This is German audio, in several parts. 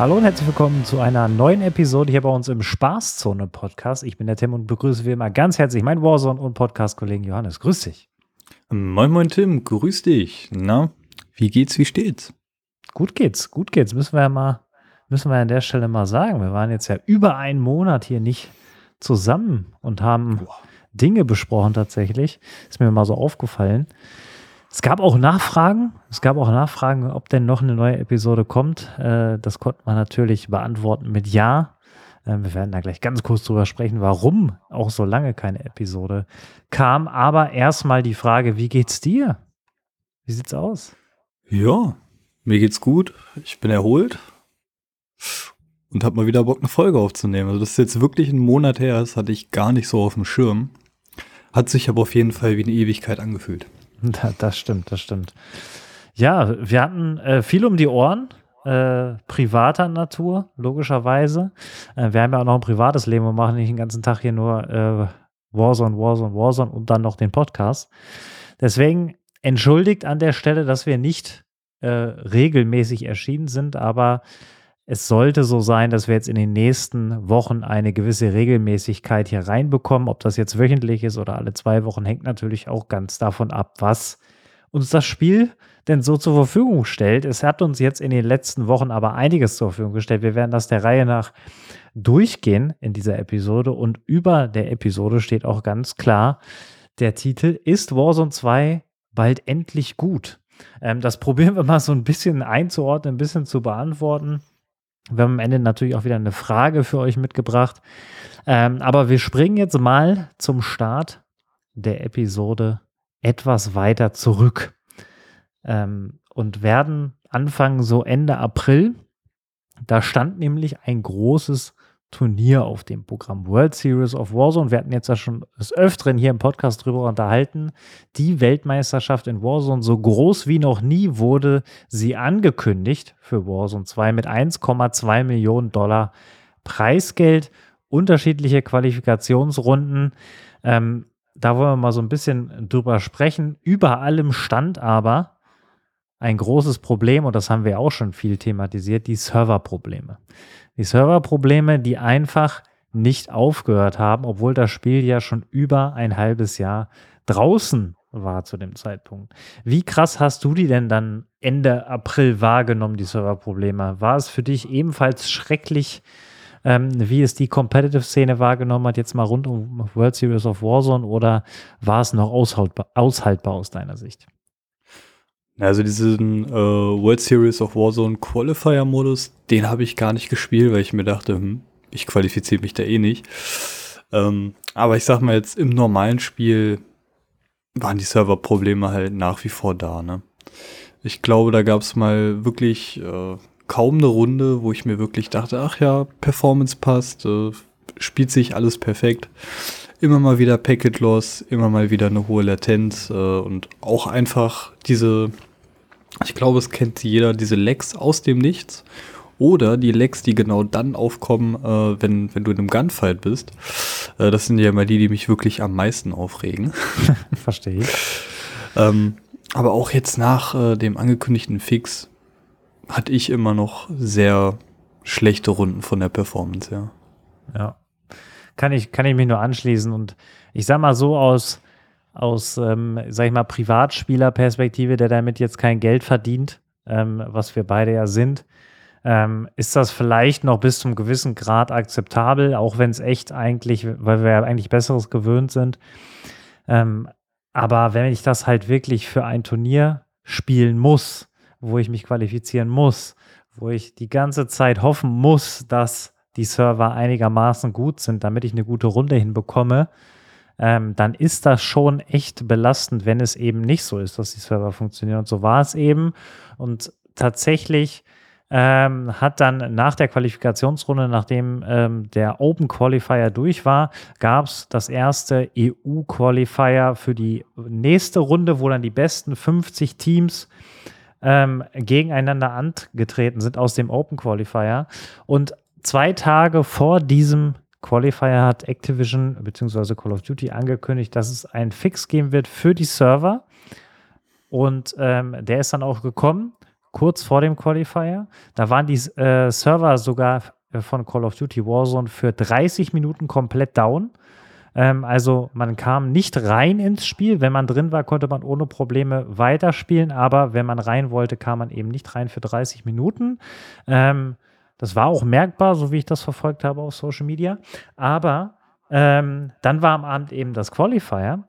Hallo und herzlich willkommen zu einer neuen Episode hier bei uns im Spaßzone Podcast. Ich bin der Tim und begrüße wie immer ganz herzlich meinen Warzone und Podcast-Kollegen Johannes. Grüß dich. Moin, moin, Tim. Grüß dich. Na, wie geht's, wie steht's? Gut geht's, gut geht's. Müssen wir ja mal, müssen wir an der Stelle mal sagen. Wir waren jetzt ja über einen Monat hier nicht zusammen und haben Dinge besprochen tatsächlich. Ist mir mal so aufgefallen. Es gab auch Nachfragen. Es gab auch Nachfragen, ob denn noch eine neue Episode kommt. Äh, das konnte man natürlich beantworten mit Ja. Äh, wir werden da gleich ganz kurz drüber sprechen, warum auch so lange keine Episode kam. Aber erstmal die Frage, wie geht's dir? Wie sieht's aus? Ja, mir geht's gut. Ich bin erholt und habe mal wieder Bock, eine Folge aufzunehmen. Also das ist jetzt wirklich ein Monat her. Das hatte ich gar nicht so auf dem Schirm. Hat sich aber auf jeden Fall wie eine Ewigkeit angefühlt. Das stimmt, das stimmt. Ja, wir hatten äh, viel um die Ohren, äh, privater Natur, logischerweise. Äh, wir haben ja auch noch ein privates Leben und machen nicht den ganzen Tag hier nur äh, Warzone, Warzone, Warzone und dann noch den Podcast. Deswegen entschuldigt an der Stelle, dass wir nicht äh, regelmäßig erschienen sind, aber es sollte so sein, dass wir jetzt in den nächsten Wochen eine gewisse Regelmäßigkeit hier reinbekommen. Ob das jetzt wöchentlich ist oder alle zwei Wochen, hängt natürlich auch ganz davon ab, was uns das Spiel denn so zur Verfügung stellt. Es hat uns jetzt in den letzten Wochen aber einiges zur Verfügung gestellt. Wir werden das der Reihe nach durchgehen in dieser Episode und über der Episode steht auch ganz klar, der Titel ist Warzone 2 bald endlich gut. Ähm, das probieren wir mal so ein bisschen einzuordnen, ein bisschen zu beantworten. Wir haben am Ende natürlich auch wieder eine Frage für euch mitgebracht. Ähm, aber wir springen jetzt mal zum Start der Episode etwas weiter zurück ähm, und werden anfangen so Ende April. Da stand nämlich ein großes Turnier auf dem Programm World Series of Warzone. Wir hatten jetzt ja schon des Öfteren hier im Podcast drüber unterhalten. Die Weltmeisterschaft in Warzone, so groß wie noch nie, wurde sie angekündigt für Warzone 2 mit 1,2 Millionen Dollar Preisgeld, unterschiedliche Qualifikationsrunden. Ähm, da wollen wir mal so ein bisschen drüber sprechen. Über allem stand aber ein großes Problem, und das haben wir auch schon viel thematisiert, die Serverprobleme. Die Serverprobleme, die einfach nicht aufgehört haben, obwohl das Spiel ja schon über ein halbes Jahr draußen war zu dem Zeitpunkt. Wie krass hast du die denn dann Ende April wahrgenommen, die Serverprobleme? War es für dich ebenfalls schrecklich, ähm, wie es die Competitive-Szene wahrgenommen hat, jetzt mal rund um World Series of Warzone, oder war es noch aushaltbar, aushaltbar aus deiner Sicht? Also diesen äh, World Series of Warzone Qualifier Modus, den habe ich gar nicht gespielt, weil ich mir dachte, hm, ich qualifiziere mich da eh nicht. Ähm, aber ich sag mal jetzt im normalen Spiel waren die Serverprobleme halt nach wie vor da. Ne? Ich glaube, da gab es mal wirklich äh, kaum eine Runde, wo ich mir wirklich dachte, ach ja, Performance passt, äh, spielt sich alles perfekt. Immer mal wieder Packet Loss, immer mal wieder eine hohe Latenz äh, und auch einfach diese ich glaube, es kennt jeder diese Lecks aus dem Nichts. Oder die Lecks, die genau dann aufkommen, äh, wenn, wenn du in einem Gunfight bist. Äh, das sind ja immer die, die mich wirklich am meisten aufregen. Verstehe ich. ähm, aber auch jetzt nach äh, dem angekündigten Fix hatte ich immer noch sehr schlechte Runden von der Performance, ja. Ja. Kann ich, kann ich mich nur anschließen und ich sag mal so aus, aus, ähm, sag ich mal, Privatspielerperspektive, der damit jetzt kein Geld verdient, ähm, was wir beide ja sind, ähm, ist das vielleicht noch bis zum gewissen Grad akzeptabel, auch wenn es echt eigentlich, weil wir ja eigentlich Besseres gewöhnt sind. Ähm, aber wenn ich das halt wirklich für ein Turnier spielen muss, wo ich mich qualifizieren muss, wo ich die ganze Zeit hoffen muss, dass die Server einigermaßen gut sind, damit ich eine gute Runde hinbekomme, ähm, dann ist das schon echt belastend, wenn es eben nicht so ist, dass die Server funktionieren. Und so war es eben. Und tatsächlich ähm, hat dann nach der Qualifikationsrunde, nachdem ähm, der Open Qualifier durch war, gab es das erste EU-Qualifier für die nächste Runde, wo dann die besten 50 Teams ähm, gegeneinander angetreten sind aus dem Open Qualifier. Und zwei Tage vor diesem Qualifier hat Activision bzw. Call of Duty angekündigt, dass es einen Fix geben wird für die Server. Und ähm, der ist dann auch gekommen. kurz vor dem Qualifier. Da waren die äh, Server sogar äh, von Call of Duty Warzone für 30 Minuten komplett down. Ähm, also man kam nicht rein ins Spiel. Wenn man drin war, konnte man ohne Probleme weiterspielen. Aber wenn man rein wollte, kam man eben nicht rein für 30 Minuten. Ähm, das war auch merkbar, so wie ich das verfolgt habe auf Social Media. Aber ähm, dann war am Abend eben das Qualifier,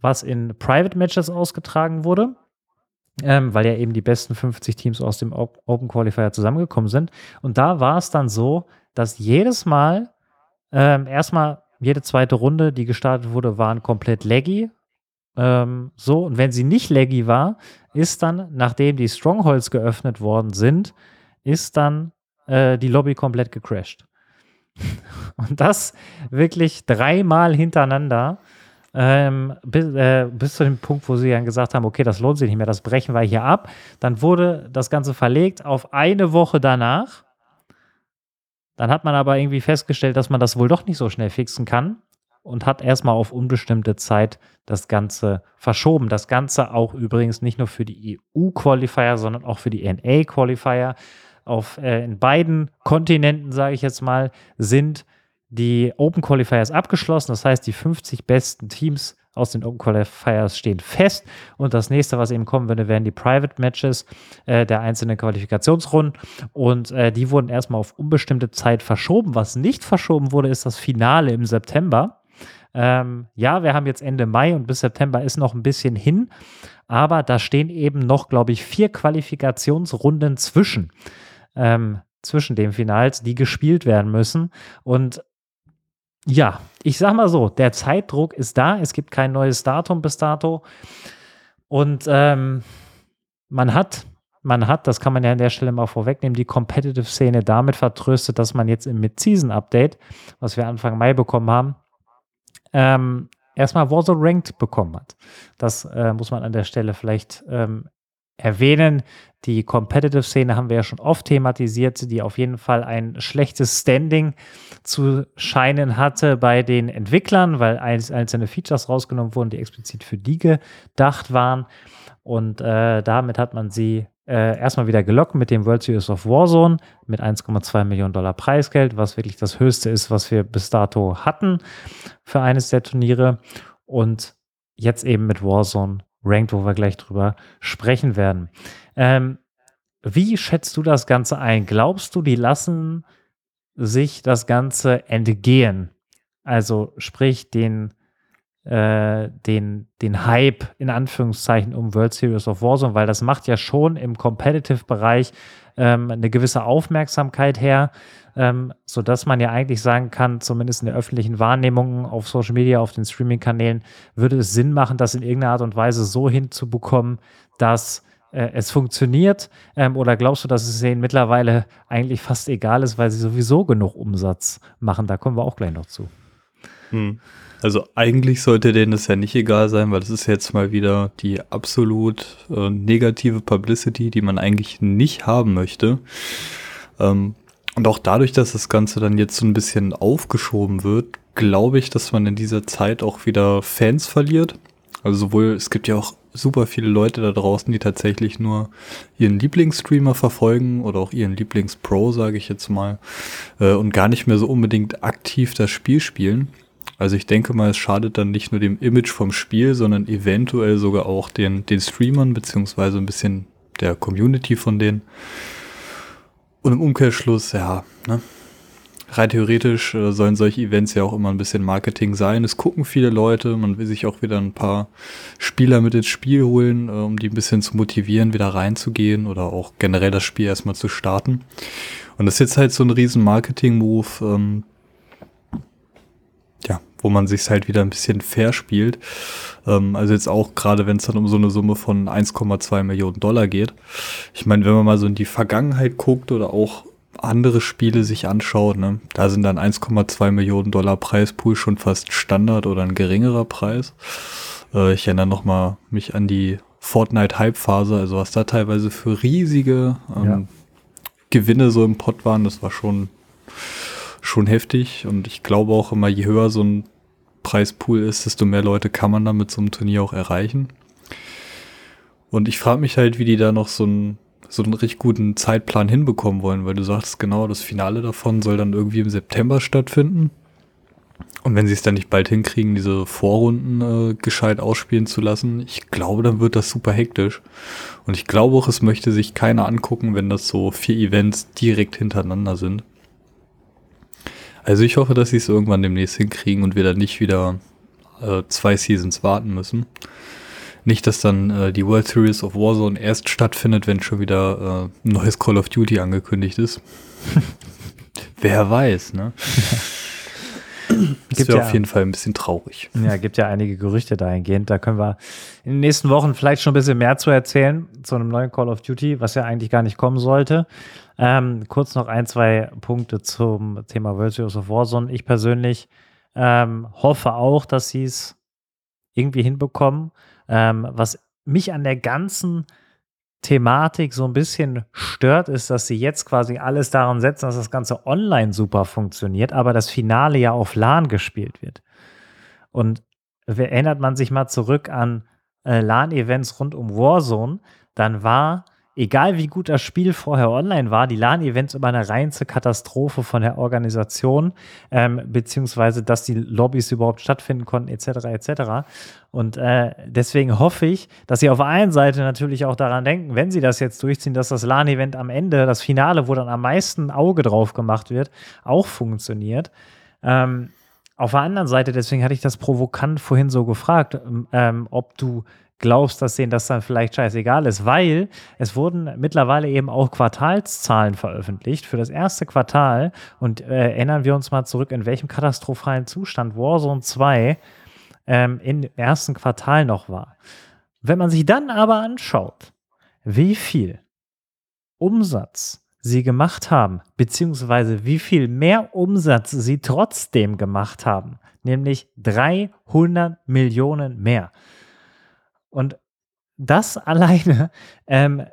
was in Private Matches ausgetragen wurde. Ähm, weil ja eben die besten 50 Teams aus dem Open Qualifier zusammengekommen sind. Und da war es dann so, dass jedes Mal ähm, erstmal jede zweite Runde, die gestartet wurde, waren komplett laggy. Ähm, so, und wenn sie nicht laggy war, ist dann, nachdem die Strongholds geöffnet worden sind, ist dann äh, die Lobby komplett gecrashed. und das wirklich dreimal hintereinander. Ähm, bis, äh, bis, zu dem Punkt, wo sie dann gesagt haben, okay, das lohnt sich nicht mehr, das brechen wir hier ab. Dann wurde das Ganze verlegt auf eine Woche danach. Dann hat man aber irgendwie festgestellt, dass man das wohl doch nicht so schnell fixen kann und hat erstmal auf unbestimmte Zeit das Ganze verschoben. Das Ganze auch übrigens nicht nur für die EU-Qualifier, sondern auch für die NA-Qualifier. Auf, äh, in beiden Kontinenten, sage ich jetzt mal, sind die Open Qualifiers abgeschlossen. Das heißt, die 50 besten Teams aus den Open Qualifiers stehen fest. Und das nächste, was eben kommen würde, wären die Private Matches äh, der einzelnen Qualifikationsrunden. Und äh, die wurden erstmal auf unbestimmte Zeit verschoben. Was nicht verschoben wurde, ist das Finale im September. Ähm, ja, wir haben jetzt Ende Mai und bis September ist noch ein bisschen hin. Aber da stehen eben noch, glaube ich, vier Qualifikationsrunden zwischen. Ähm, zwischen den Finals, die gespielt werden müssen. Und ja, ich sag mal so, der Zeitdruck ist da. Es gibt kein neues Datum bis dato. Und ähm, man hat, man hat, das kann man ja an der Stelle mal vorwegnehmen, die Competitive-Szene damit vertröstet, dass man jetzt im Mid-Season-Update, was wir Anfang Mai bekommen haben, ähm, erstmal Warzone Ranked bekommen hat. Das äh, muss man an der Stelle vielleicht ähm, erwähnen. Die Competitive-Szene haben wir ja schon oft thematisiert, die auf jeden Fall ein schlechtes Standing zu scheinen hatte bei den Entwicklern, weil einzelne Features rausgenommen wurden, die explizit für die gedacht waren. Und äh, damit hat man sie äh, erstmal wieder gelockt mit dem World Series of Warzone mit 1,2 Millionen Dollar Preisgeld, was wirklich das höchste ist, was wir bis dato hatten für eines der Turniere. Und jetzt eben mit Warzone Ranked, wo wir gleich drüber sprechen werden. Ähm, wie schätzt du das Ganze ein? Glaubst du, die lassen sich das Ganze entgehen? Also sprich den, äh, den, den Hype in Anführungszeichen um World Series of Warzone, weil das macht ja schon im Competitive-Bereich ähm, eine gewisse Aufmerksamkeit her ähm, sodass man ja eigentlich sagen kann, zumindest in der öffentlichen Wahrnehmung auf Social Media, auf den Streaming-Kanälen, würde es Sinn machen, das in irgendeiner Art und Weise so hinzubekommen, dass äh, es funktioniert? Ähm, oder glaubst du, dass es ihnen mittlerweile eigentlich fast egal ist, weil sie sowieso genug Umsatz machen? Da kommen wir auch gleich noch zu. Hm. Also eigentlich sollte denen das ja nicht egal sein, weil das ist jetzt mal wieder die absolut äh, negative Publicity, die man eigentlich nicht haben möchte. Ähm, und auch dadurch, dass das Ganze dann jetzt so ein bisschen aufgeschoben wird, glaube ich, dass man in dieser Zeit auch wieder Fans verliert. Also sowohl, es gibt ja auch super viele Leute da draußen, die tatsächlich nur ihren Lieblingsstreamer verfolgen oder auch ihren Lieblingspro, sage ich jetzt mal, äh, und gar nicht mehr so unbedingt aktiv das Spiel spielen. Also ich denke mal, es schadet dann nicht nur dem Image vom Spiel, sondern eventuell sogar auch den, den Streamern, beziehungsweise ein bisschen der Community von denen. Und im Umkehrschluss, ja, ne? rein theoretisch äh, sollen solche Events ja auch immer ein bisschen Marketing sein. Es gucken viele Leute, man will sich auch wieder ein paar Spieler mit ins Spiel holen, äh, um die ein bisschen zu motivieren, wieder reinzugehen oder auch generell das Spiel erstmal zu starten. Und das ist jetzt halt so ein riesen Marketing-Move, ähm, wo man sich halt wieder ein bisschen fair spielt. Ähm, also jetzt auch gerade, wenn es dann um so eine Summe von 1,2 Millionen Dollar geht. Ich meine, wenn man mal so in die Vergangenheit guckt oder auch andere Spiele sich anschaut, ne, da sind dann 1,2 Millionen Dollar Preispool schon fast Standard oder ein geringerer Preis. Äh, ich erinnere noch mal mich an die Fortnite-Hype-Phase, also was da teilweise für riesige ähm, ja. Gewinne so im Pot waren, das war schon schon heftig und ich glaube auch immer, je höher so ein Preispool ist, desto mehr Leute kann man dann mit so einem Turnier auch erreichen. Und ich frage mich halt, wie die da noch so ein so einen richtig guten Zeitplan hinbekommen wollen, weil du sagst, genau, das Finale davon soll dann irgendwie im September stattfinden. Und wenn sie es dann nicht bald hinkriegen, diese Vorrunden äh, gescheit ausspielen zu lassen, ich glaube, dann wird das super hektisch. Und ich glaube auch, es möchte sich keiner angucken, wenn das so vier Events direkt hintereinander sind. Also ich hoffe, dass sie es irgendwann demnächst hinkriegen und wir dann nicht wieder äh, zwei Seasons warten müssen. Nicht, dass dann äh, die World Series of Warzone erst stattfindet, wenn schon wieder äh, ein neues Call of Duty angekündigt ist. Wer weiß, ne? Das wäre ja, auf jeden Fall ein bisschen traurig. Ja, gibt ja einige Gerüchte dahingehend. Da können wir in den nächsten Wochen vielleicht schon ein bisschen mehr zu erzählen, zu einem neuen Call of Duty, was ja eigentlich gar nicht kommen sollte. Ähm, kurz noch ein, zwei Punkte zum Thema Series of Warzone. Ich persönlich ähm, hoffe auch, dass sie es irgendwie hinbekommen. Ähm, was mich an der ganzen Thematik so ein bisschen stört, ist, dass sie jetzt quasi alles daran setzen, dass das Ganze online super funktioniert, aber das Finale ja auf LAN gespielt wird. Und erinnert man sich mal zurück an äh, LAN-Events rund um Warzone, dann war egal wie gut das Spiel vorher online war, die LAN-Events immer eine reinste Katastrophe von der Organisation, ähm, beziehungsweise dass die Lobbys überhaupt stattfinden konnten, etc. etc. Und äh, deswegen hoffe ich, dass sie auf der einen Seite natürlich auch daran denken, wenn sie das jetzt durchziehen, dass das LAN-Event am Ende, das Finale, wo dann am meisten Auge drauf gemacht wird, auch funktioniert. Ähm, auf der anderen Seite, deswegen hatte ich das provokant vorhin so gefragt, ähm, ob du glaubst, dass denen das dann vielleicht scheißegal ist, weil es wurden mittlerweile eben auch Quartalszahlen veröffentlicht für das erste Quartal und äh, erinnern wir uns mal zurück, in welchem katastrophalen Zustand Warzone 2 ähm, im ersten Quartal noch war. Wenn man sich dann aber anschaut, wie viel Umsatz sie gemacht haben, beziehungsweise wie viel mehr Umsatz sie trotzdem gemacht haben, nämlich 300 Millionen mehr. Und das alleine ähm,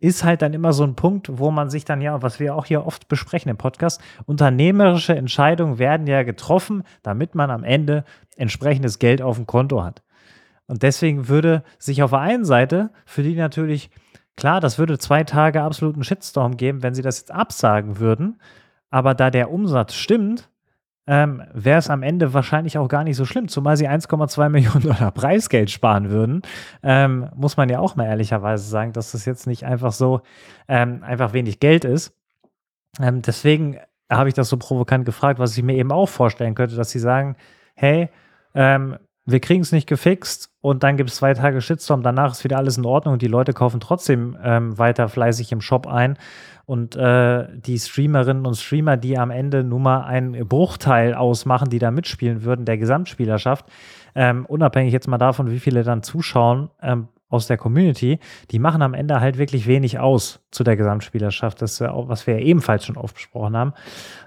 ist halt dann immer so ein Punkt, wo man sich dann ja, was wir auch hier oft besprechen im Podcast, unternehmerische Entscheidungen werden ja getroffen, damit man am Ende entsprechendes Geld auf dem Konto hat. Und deswegen würde sich auf der einen Seite für die natürlich, klar, das würde zwei Tage absoluten Shitstorm geben, wenn sie das jetzt absagen würden. Aber da der Umsatz stimmt, ähm, wäre es am Ende wahrscheinlich auch gar nicht so schlimm, zumal sie 1,2 Millionen Dollar Preisgeld sparen würden. Ähm, muss man ja auch mal ehrlicherweise sagen, dass das jetzt nicht einfach so ähm, einfach wenig Geld ist. Ähm, deswegen habe ich das so provokant gefragt, was ich mir eben auch vorstellen könnte, dass sie sagen, hey, ähm, wir kriegen es nicht gefixt und dann gibt es zwei Tage Shitstorm, danach ist wieder alles in Ordnung und die Leute kaufen trotzdem ähm, weiter fleißig im Shop ein. Und äh, die Streamerinnen und Streamer, die am Ende nur mal einen Bruchteil ausmachen, die da mitspielen würden, der Gesamtspielerschaft, ähm, unabhängig jetzt mal davon, wie viele dann zuschauen, ähm, aus der Community, die machen am Ende halt wirklich wenig aus zu der Gesamtspielerschaft, das auch, was wir ebenfalls schon oft besprochen haben.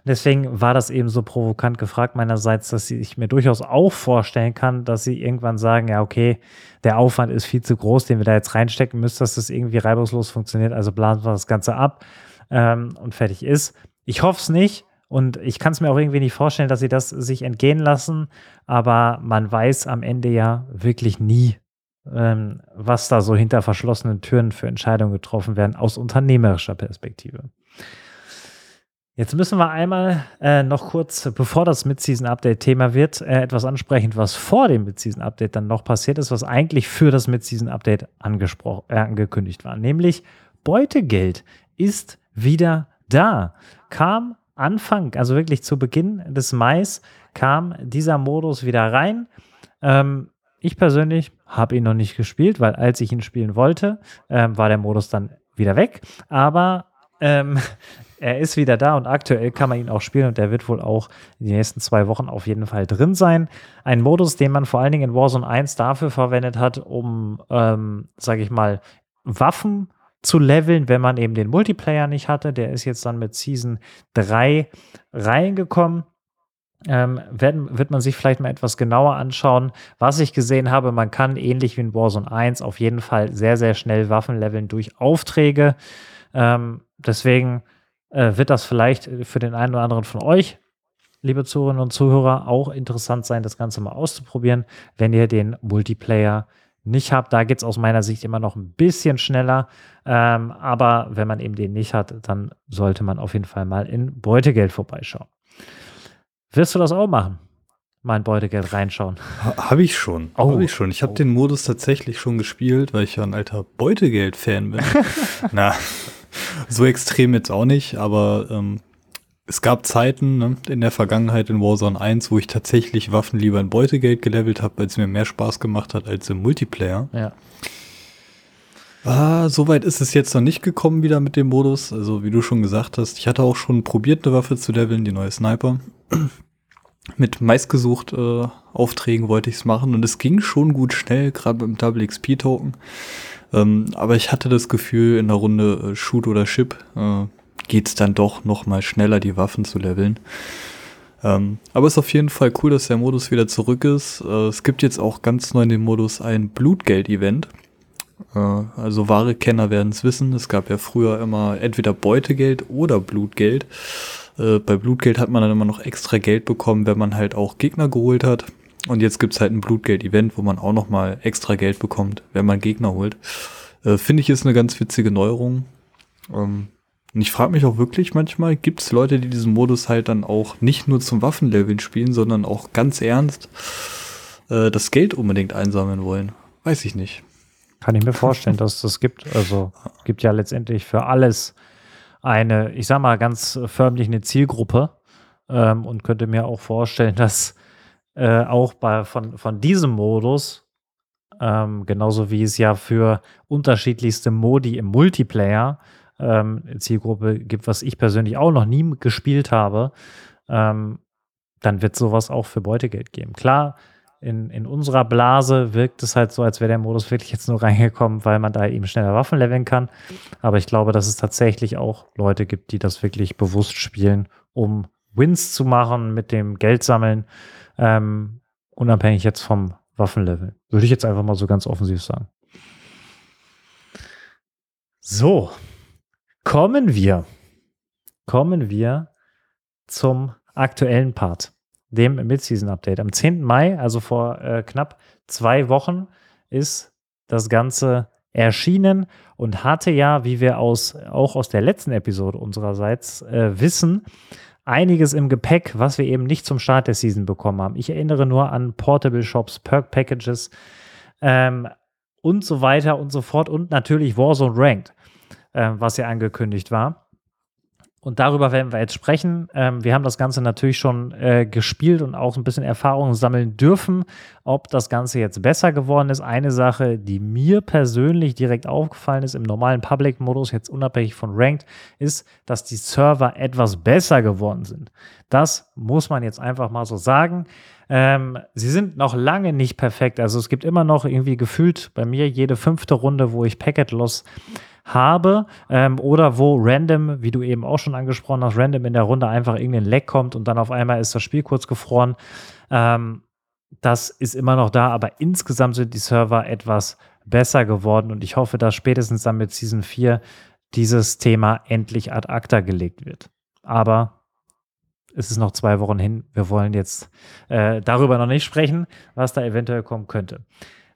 Deswegen war das eben so provokant gefragt meinerseits, dass ich mir durchaus auch vorstellen kann, dass sie irgendwann sagen, ja, okay, der Aufwand ist viel zu groß, den wir da jetzt reinstecken müssen, dass das irgendwie reibungslos funktioniert, also planen wir das Ganze ab ähm, und fertig ist. Ich hoffe es nicht. Und ich kann es mir auch irgendwie nicht vorstellen, dass sie das sich entgehen lassen. Aber man weiß am Ende ja wirklich nie, ähm, was da so hinter verschlossenen Türen für Entscheidungen getroffen werden aus unternehmerischer Perspektive. Jetzt müssen wir einmal äh, noch kurz, bevor das Mid-Season-Update Thema wird, äh, etwas ansprechen, was vor dem Mid-Season-Update dann noch passiert ist, was eigentlich für das Mid-Season-Update äh, angekündigt war. Nämlich Beutegeld ist wieder da. Kam Anfang, also wirklich zu Beginn des Mai, kam dieser Modus wieder rein. Ähm, ich persönlich habe ihn noch nicht gespielt, weil als ich ihn spielen wollte, ähm, war der Modus dann wieder weg. Aber ähm, er ist wieder da und aktuell kann man ihn auch spielen und der wird wohl auch in den nächsten zwei Wochen auf jeden Fall drin sein. Ein Modus, den man vor allen Dingen in Warzone 1 dafür verwendet hat, um, ähm, sage ich mal, Waffen zu leveln, wenn man eben den Multiplayer nicht hatte. Der ist jetzt dann mit Season 3 reingekommen ähm, werden, wird man sich vielleicht mal etwas genauer anschauen. Was ich gesehen habe, man kann ähnlich wie in Warzone 1 auf jeden Fall sehr, sehr schnell Waffen leveln durch Aufträge. Ähm, deswegen äh, wird das vielleicht für den einen oder anderen von euch, liebe Zuhörerinnen und Zuhörer, auch interessant sein, das Ganze mal auszuprobieren, wenn ihr den Multiplayer nicht habt, da geht es aus meiner Sicht immer noch ein bisschen schneller. Ähm, aber wenn man eben den nicht hat, dann sollte man auf jeden Fall mal in Beutegeld vorbeischauen. Wirst du das auch machen? Mein Beutegeld reinschauen. Habe ich schon. Oh. Habe ich schon. Ich habe oh. den Modus tatsächlich schon gespielt, weil ich ja ein alter Beutegeld-Fan bin. Na, so extrem jetzt auch nicht, aber ähm, es gab Zeiten ne, in der Vergangenheit in Warzone 1, wo ich tatsächlich Waffen lieber in Beutegeld gelevelt habe, weil es mir mehr Spaß gemacht hat als im Multiplayer. Ja. Ah, Soweit ist es jetzt noch nicht gekommen wieder mit dem Modus. Also wie du schon gesagt hast, ich hatte auch schon probiert, eine Waffe zu leveln, die neue Sniper. mit meistgesucht äh, Aufträgen wollte ich es machen und es ging schon gut schnell, gerade beim Double XP Token. Ähm, aber ich hatte das Gefühl, in der Runde äh, Shoot oder Ship äh, geht es dann doch noch mal schneller, die Waffen zu leveln. Ähm, aber es ist auf jeden Fall cool, dass der Modus wieder zurück ist. Äh, es gibt jetzt auch ganz neu in dem Modus ein Blutgeld-Event. Äh, also wahre Kenner werden es wissen. Es gab ja früher immer entweder Beutegeld oder Blutgeld. Äh, bei Blutgeld hat man dann immer noch extra Geld bekommen, wenn man halt auch Gegner geholt hat. Und jetzt gibt es halt ein Blutgeld-Event, wo man auch noch mal extra Geld bekommt, wenn man Gegner holt. Äh, Finde ich ist eine ganz witzige Neuerung. Ähm, und ich frage mich auch wirklich manchmal, gibt es Leute, die diesen Modus halt dann auch nicht nur zum Waffenleveln spielen, sondern auch ganz ernst äh, das Geld unbedingt einsammeln wollen? Weiß ich nicht. Kann ich mir vorstellen, dass es das gibt. Also gibt ja letztendlich für alles eine, ich sag mal, ganz förmlich eine Zielgruppe ähm, und könnte mir auch vorstellen, dass äh, auch bei, von, von diesem Modus, ähm, genauso wie es ja für unterschiedlichste Modi im Multiplayer ähm, Zielgruppe gibt, was ich persönlich auch noch nie gespielt habe, ähm, dann wird sowas auch für Beutegeld geben. Klar, in, in unserer Blase wirkt es halt so, als wäre der Modus wirklich jetzt nur reingekommen, weil man da eben schneller Waffen leveln kann. Aber ich glaube, dass es tatsächlich auch Leute gibt, die das wirklich bewusst spielen, um Wins zu machen mit dem Geld sammeln, ähm, unabhängig jetzt vom Waffenlevel. Würde ich jetzt einfach mal so ganz offensiv sagen. So, kommen wir, kommen wir zum aktuellen Part dem Mid-Season-Update. Am 10. Mai, also vor äh, knapp zwei Wochen, ist das Ganze erschienen und hatte ja, wie wir aus, auch aus der letzten Episode unsererseits äh, wissen, einiges im Gepäck, was wir eben nicht zum Start der Season bekommen haben. Ich erinnere nur an Portable Shops, Perk Packages ähm, und so weiter und so fort und natürlich Warzone Ranked, äh, was ja angekündigt war. Und darüber werden wir jetzt sprechen. Ähm, wir haben das Ganze natürlich schon äh, gespielt und auch ein bisschen Erfahrung sammeln dürfen, ob das Ganze jetzt besser geworden ist. Eine Sache, die mir persönlich direkt aufgefallen ist im normalen Public-Modus, jetzt unabhängig von Ranked, ist, dass die Server etwas besser geworden sind. Das muss man jetzt einfach mal so sagen. Ähm, sie sind noch lange nicht perfekt. Also es gibt immer noch irgendwie gefühlt bei mir jede fünfte Runde, wo ich Packet Loss habe ähm, oder wo random, wie du eben auch schon angesprochen hast, random in der Runde einfach irgendein Leck kommt und dann auf einmal ist das Spiel kurz gefroren. Ähm, das ist immer noch da, aber insgesamt sind die Server etwas besser geworden und ich hoffe, dass spätestens dann mit Season 4 dieses Thema endlich ad acta gelegt wird. Aber es ist noch zwei Wochen hin. Wir wollen jetzt äh, darüber noch nicht sprechen, was da eventuell kommen könnte.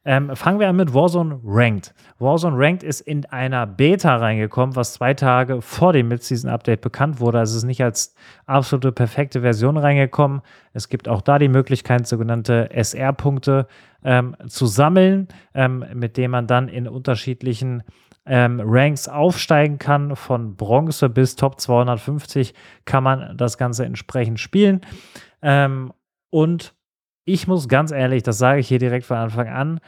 Ähm, fangen wir an mit Warzone Ranked. Warzone Ranked ist in einer Beta reingekommen, was zwei Tage vor dem Mid-Season-Update bekannt wurde. Also es ist nicht als absolute perfekte Version reingekommen. Es gibt auch da die Möglichkeit, sogenannte SR-Punkte ähm, zu sammeln, ähm, mit denen man dann in unterschiedlichen ähm, Ranks aufsteigen kann. Von Bronze bis Top 250 kann man das Ganze entsprechend spielen. Ähm, und ich muss ganz ehrlich, das sage ich hier direkt von Anfang an,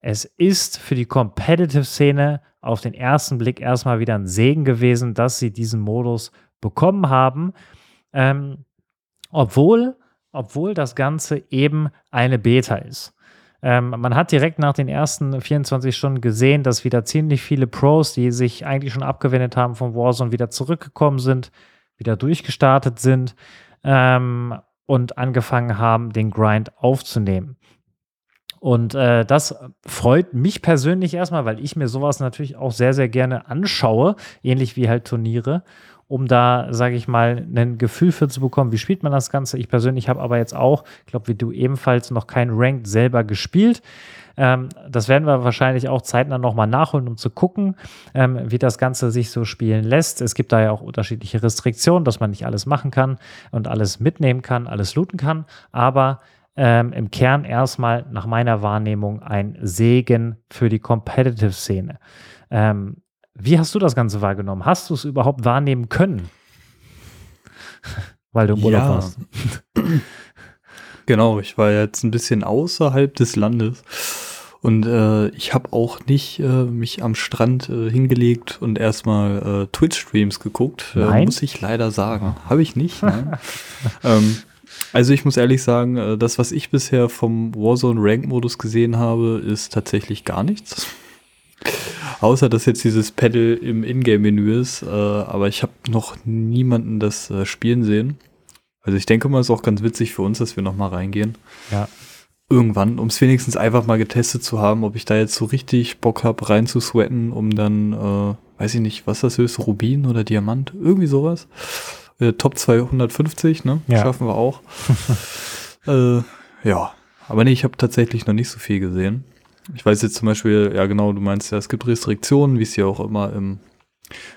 es ist für die Competitive-Szene auf den ersten Blick erstmal wieder ein Segen gewesen, dass sie diesen Modus bekommen haben. Ähm, obwohl, obwohl das Ganze eben eine Beta ist. Ähm, man hat direkt nach den ersten 24 Stunden gesehen, dass wieder ziemlich viele Pros, die sich eigentlich schon abgewendet haben von Warzone, wieder zurückgekommen sind, wieder durchgestartet sind. Ähm, und angefangen haben, den Grind aufzunehmen. Und äh, das freut mich persönlich erstmal, weil ich mir sowas natürlich auch sehr, sehr gerne anschaue, ähnlich wie halt Turniere, um da, sage ich mal, ein Gefühl für zu bekommen, wie spielt man das Ganze. Ich persönlich habe aber jetzt auch, glaube, wie du ebenfalls, noch kein Ranked selber gespielt. Ähm, das werden wir wahrscheinlich auch zeitnah nochmal nachholen, um zu gucken, ähm, wie das Ganze sich so spielen lässt. Es gibt da ja auch unterschiedliche Restriktionen, dass man nicht alles machen kann und alles mitnehmen kann, alles looten kann. Aber ähm, im Kern erstmal nach meiner Wahrnehmung ein Segen für die Competitive-Szene. Ähm, wie hast du das Ganze wahrgenommen? Hast du es überhaupt wahrnehmen können? Weil du im Urlaub ja. warst. Genau, ich war jetzt ein bisschen außerhalb des Landes und äh, ich habe auch nicht äh, mich am Strand äh, hingelegt und erstmal äh, Twitch-Streams geguckt, äh, muss ich leider sagen. Habe ich nicht. ähm, also ich muss ehrlich sagen, äh, das, was ich bisher vom Warzone Rank-Modus gesehen habe, ist tatsächlich gar nichts. Außer dass jetzt dieses Pedal im Ingame-Menü ist, äh, aber ich habe noch niemanden das äh, spielen sehen. Also ich denke mal, es ist auch ganz witzig für uns, dass wir noch mal reingehen. Ja. Irgendwann, um es wenigstens einfach mal getestet zu haben, ob ich da jetzt so richtig Bock habe, rein zu sweaten, um dann, äh, weiß ich nicht, was das höchste, Rubin oder Diamant, irgendwie sowas. Äh, Top 250, ne? Ja. Schaffen wir auch. äh, ja, aber nee, ich habe tatsächlich noch nicht so viel gesehen. Ich weiß jetzt zum Beispiel, ja genau, du meinst ja, es gibt Restriktionen, wie es ja auch immer im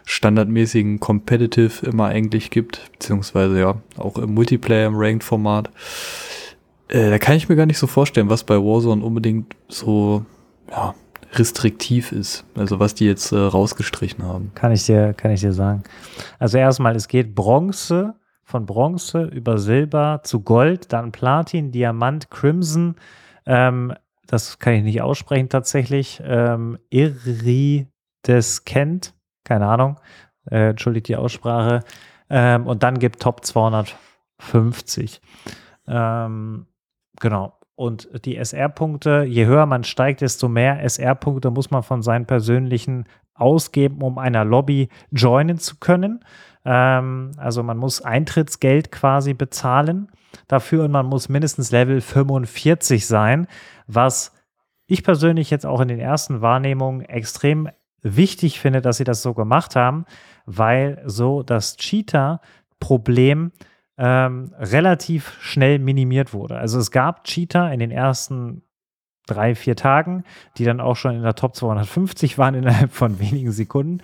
standardmäßigen Competitive immer eigentlich gibt, beziehungsweise ja auch im Multiplayer im Ranked-Format. Äh, da kann ich mir gar nicht so vorstellen, was bei Warzone unbedingt so ja, restriktiv ist. Also was die jetzt äh, rausgestrichen haben. Kann ich dir, kann ich dir sagen. Also erstmal, es geht Bronze, von Bronze über Silber zu Gold, dann Platin, Diamant, Crimson. Ähm, das kann ich nicht aussprechen tatsächlich. Ähm, Iridescent, keine Ahnung, äh, entschuldigt die Aussprache. Ähm, und dann gibt Top 250. Ähm, genau. Und die SR-Punkte, je höher man steigt, desto mehr SR-Punkte muss man von seinen persönlichen ausgeben, um einer Lobby joinen zu können. Ähm, also man muss Eintrittsgeld quasi bezahlen dafür und man muss mindestens Level 45 sein, was ich persönlich jetzt auch in den ersten Wahrnehmungen extrem wichtig finde, dass sie das so gemacht haben, weil so das Cheater-Problem ähm, relativ schnell minimiert wurde. Also es gab Cheater in den ersten drei, vier Tagen, die dann auch schon in der Top 250 waren innerhalb von wenigen Sekunden.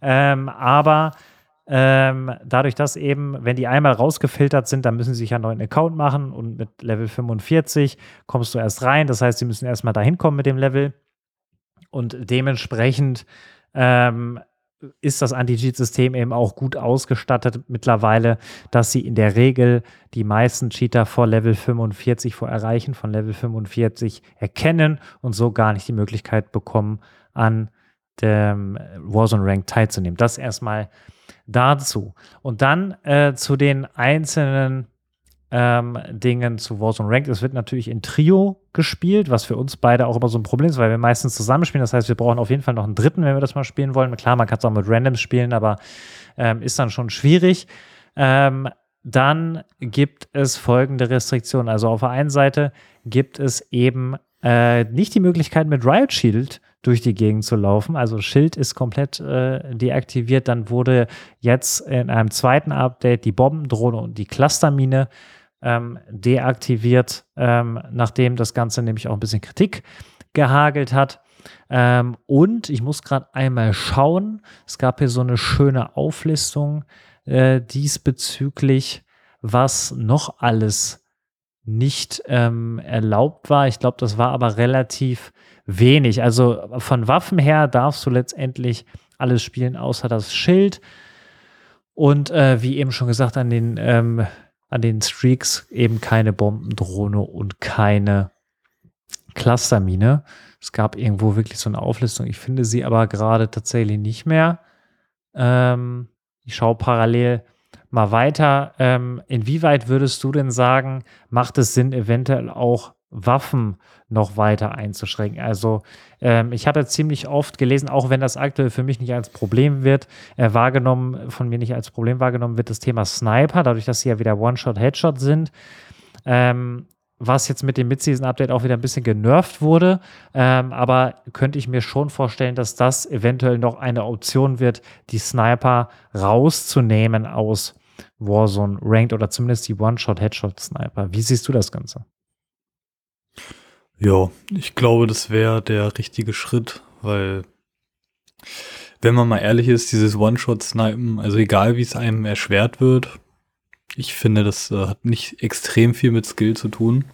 Ähm, aber ähm, dadurch, dass eben, wenn die einmal rausgefiltert sind, dann müssen sie sich einen neuen Account machen und mit Level 45 kommst du erst rein. Das heißt, sie müssen erstmal dahin kommen mit dem Level. Und dementsprechend ähm, ist das Anti-Cheat-System eben auch gut ausgestattet mittlerweile, dass sie in der Regel die meisten Cheater vor Level 45, vor Erreichen von Level 45 erkennen und so gar nicht die Möglichkeit bekommen, an dem Warzone Rank teilzunehmen. Das erstmal dazu. Und dann äh, zu den einzelnen ähm, Dingen zu Warzone Ranked. Es wird natürlich in Trio gespielt, was für uns beide auch immer so ein Problem ist, weil wir meistens zusammenspielen. Das heißt, wir brauchen auf jeden Fall noch einen dritten, wenn wir das mal spielen wollen. Klar, man kann es auch mit Randoms spielen, aber ähm, ist dann schon schwierig. Ähm, dann gibt es folgende Restriktionen. Also auf der einen Seite gibt es eben äh, nicht die Möglichkeit, mit Riot Shield durch die Gegend zu laufen. Also Schild ist komplett äh, deaktiviert. Dann wurde jetzt in einem zweiten Update die Bombendrohne und die Clustermine ähm, deaktiviert, ähm, nachdem das Ganze nämlich auch ein bisschen Kritik gehagelt hat. Ähm, und ich muss gerade einmal schauen, es gab hier so eine schöne Auflistung äh, diesbezüglich, was noch alles nicht ähm, erlaubt war. Ich glaube, das war aber relativ wenig. Also von Waffen her darfst du letztendlich alles spielen, außer das Schild. Und äh, wie eben schon gesagt, an den ähm, an den Streaks eben keine Bombendrohne und keine Clustermine. Es gab irgendwo wirklich so eine Auflistung. Ich finde sie aber gerade tatsächlich nicht mehr. Ähm, ich schaue parallel mal weiter. Ähm, inwieweit würdest du denn sagen, macht es Sinn, eventuell auch Waffen noch weiter einzuschränken. Also ähm, ich habe ziemlich oft gelesen, auch wenn das aktuell für mich nicht als Problem wird, äh, wahrgenommen, von mir nicht als Problem wahrgenommen wird, das Thema Sniper, dadurch, dass sie ja wieder One-Shot, Headshot sind. Ähm, was jetzt mit dem Mid-Season-Update auch wieder ein bisschen genervt wurde. Ähm, aber könnte ich mir schon vorstellen, dass das eventuell noch eine Option wird, die Sniper rauszunehmen aus Warzone Ranked oder zumindest die One-Shot-Headshot-Sniper. Wie siehst du das Ganze? Ja, ich glaube, das wäre der richtige Schritt, weil wenn man mal ehrlich ist, dieses One-Shot-Snipen, also egal wie es einem erschwert wird, ich finde, das äh, hat nicht extrem viel mit Skill zu tun.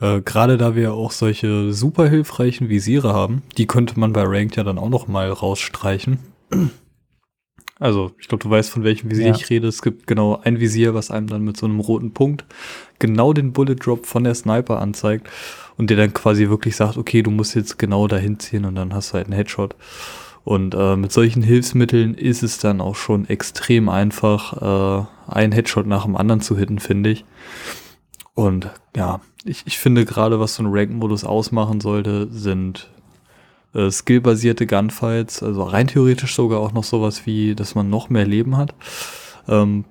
Äh, Gerade da wir auch solche super hilfreichen Visiere haben, die könnte man bei Ranked ja dann auch noch mal rausstreichen. Also, ich glaube, du weißt, von welchem Visier ja. ich rede. Es gibt genau ein Visier, was einem dann mit so einem roten Punkt genau den Bullet Drop von der Sniper anzeigt und der dann quasi wirklich sagt, okay, du musst jetzt genau dahin ziehen und dann hast du halt einen Headshot. Und äh, mit solchen Hilfsmitteln ist es dann auch schon extrem einfach, äh, einen Headshot nach dem anderen zu hitten, finde ich. Und ja, ich, ich finde gerade, was so ein Rank-Modus ausmachen sollte, sind äh, skillbasierte Gunfights, also rein theoretisch sogar auch noch sowas wie, dass man noch mehr Leben hat. Ähm,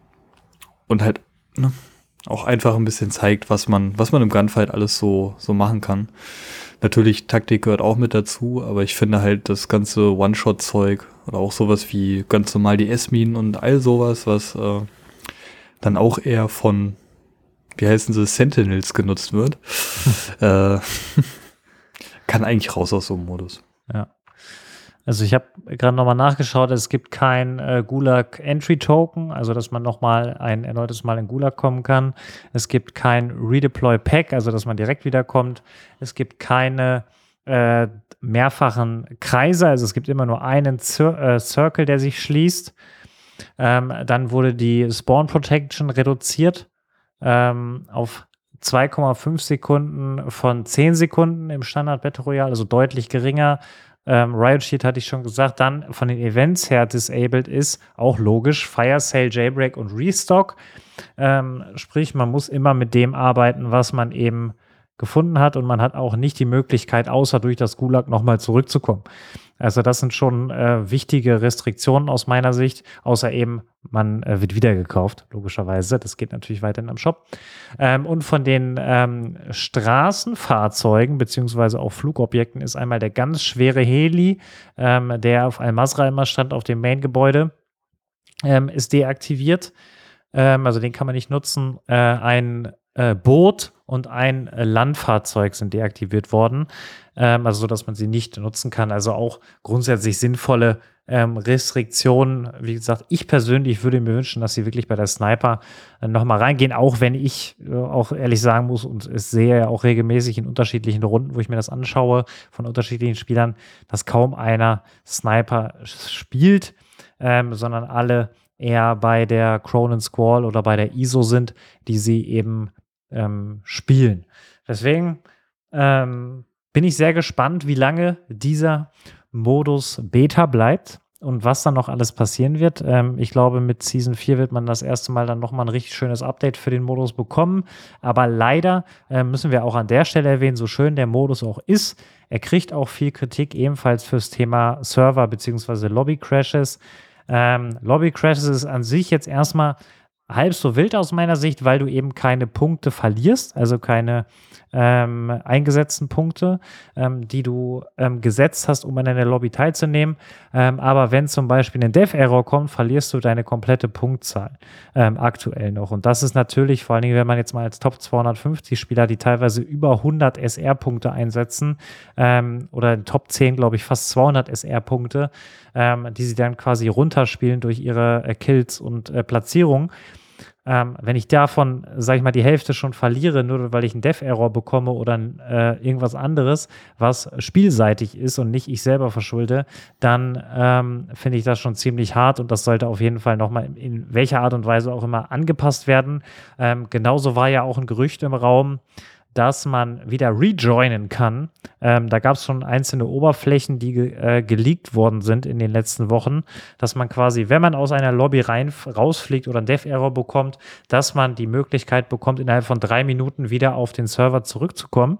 und halt ne, auch einfach ein bisschen zeigt, was man, was man im Gunfight alles so, so machen kann. Natürlich, Taktik gehört auch mit dazu, aber ich finde halt das ganze One-Shot-Zeug oder auch sowas wie ganz normal die S-Minen und all sowas, was äh, dann auch eher von, wie heißen sie, Sentinels genutzt wird, äh, kann eigentlich raus aus so einem Modus. Ja. Also ich habe gerade nochmal nachgeschaut, es gibt kein äh, Gulag Entry Token, also dass man nochmal ein erneutes Mal in Gulag kommen kann. Es gibt kein Redeploy Pack, also dass man direkt wiederkommt. Es gibt keine äh, mehrfachen Kreise, also es gibt immer nur einen Cir äh, Circle, der sich schließt. Ähm, dann wurde die Spawn Protection reduziert ähm, auf 2,5 Sekunden von 10 Sekunden im Standard Battle Royale, also deutlich geringer ähm, Riot Shield hatte ich schon gesagt, dann von den Events her disabled ist, auch logisch, Fire Sale, Jailbreak und Restock. Ähm, sprich, man muss immer mit dem arbeiten, was man eben gefunden hat und man hat auch nicht die Möglichkeit, außer durch das Gulag nochmal zurückzukommen. Also das sind schon äh, wichtige Restriktionen aus meiner Sicht, außer eben, man äh, wird wieder gekauft, logischerweise. Das geht natürlich weiterhin am Shop. Ähm, und von den ähm, Straßenfahrzeugen beziehungsweise auch Flugobjekten ist einmal der ganz schwere Heli, ähm, der auf Al-Masra immer stand, auf dem Main-Gebäude, ähm, ist deaktiviert. Ähm, also den kann man nicht nutzen. Äh, ein äh, Boot und ein äh, Landfahrzeug sind deaktiviert worden, ähm, also so, dass man sie nicht nutzen kann. Also auch grundsätzlich sinnvolle ähm, Restriktionen. Wie gesagt, ich persönlich würde mir wünschen, dass sie wirklich bei der Sniper äh, nochmal reingehen, auch wenn ich äh, auch ehrlich sagen muss und es sehe ja auch regelmäßig in unterschiedlichen Runden, wo ich mir das anschaue, von unterschiedlichen Spielern, dass kaum einer Sniper spielt, ähm, sondern alle eher bei der Cronin Squall oder bei der ISO sind, die sie eben ähm, spielen. Deswegen ähm, bin ich sehr gespannt, wie lange dieser Modus Beta bleibt und was dann noch alles passieren wird. Ähm, ich glaube, mit Season 4 wird man das erste Mal dann nochmal ein richtig schönes Update für den Modus bekommen. Aber leider äh, müssen wir auch an der Stelle erwähnen, so schön der Modus auch ist, er kriegt auch viel Kritik ebenfalls fürs Thema Server bzw. Lobby Crashes. Ähm, Lobby Crashes ist an sich jetzt erstmal halb so wild aus meiner Sicht, weil du eben keine Punkte verlierst, also keine ähm, eingesetzten Punkte, ähm, die du ähm, gesetzt hast, um an einer Lobby teilzunehmen. Ähm, aber wenn zum Beispiel ein Dev-Error kommt, verlierst du deine komplette Punktzahl ähm, aktuell noch. Und das ist natürlich, vor allen Dingen, wenn man jetzt mal als Top 250 Spieler, die teilweise über 100 SR-Punkte einsetzen ähm, oder in Top 10, glaube ich, fast 200 SR-Punkte, die sie dann quasi runterspielen durch ihre äh, Kills und äh, Platzierungen ähm, wenn ich davon, sage ich mal, die Hälfte schon verliere, nur weil ich einen Dev-Error bekomme oder äh, irgendwas anderes, was spielseitig ist und nicht ich selber verschulde, dann ähm, finde ich das schon ziemlich hart und das sollte auf jeden Fall nochmal in welcher Art und Weise auch immer angepasst werden. Ähm, genauso war ja auch ein Gerücht im Raum, dass man wieder rejoinen kann. Ähm, da gab es schon einzelne Oberflächen, die ge äh, geleakt worden sind in den letzten Wochen, dass man quasi, wenn man aus einer Lobby rein rausfliegt oder einen Dev-Error bekommt, dass man die Möglichkeit bekommt, innerhalb von drei Minuten wieder auf den Server zurückzukommen.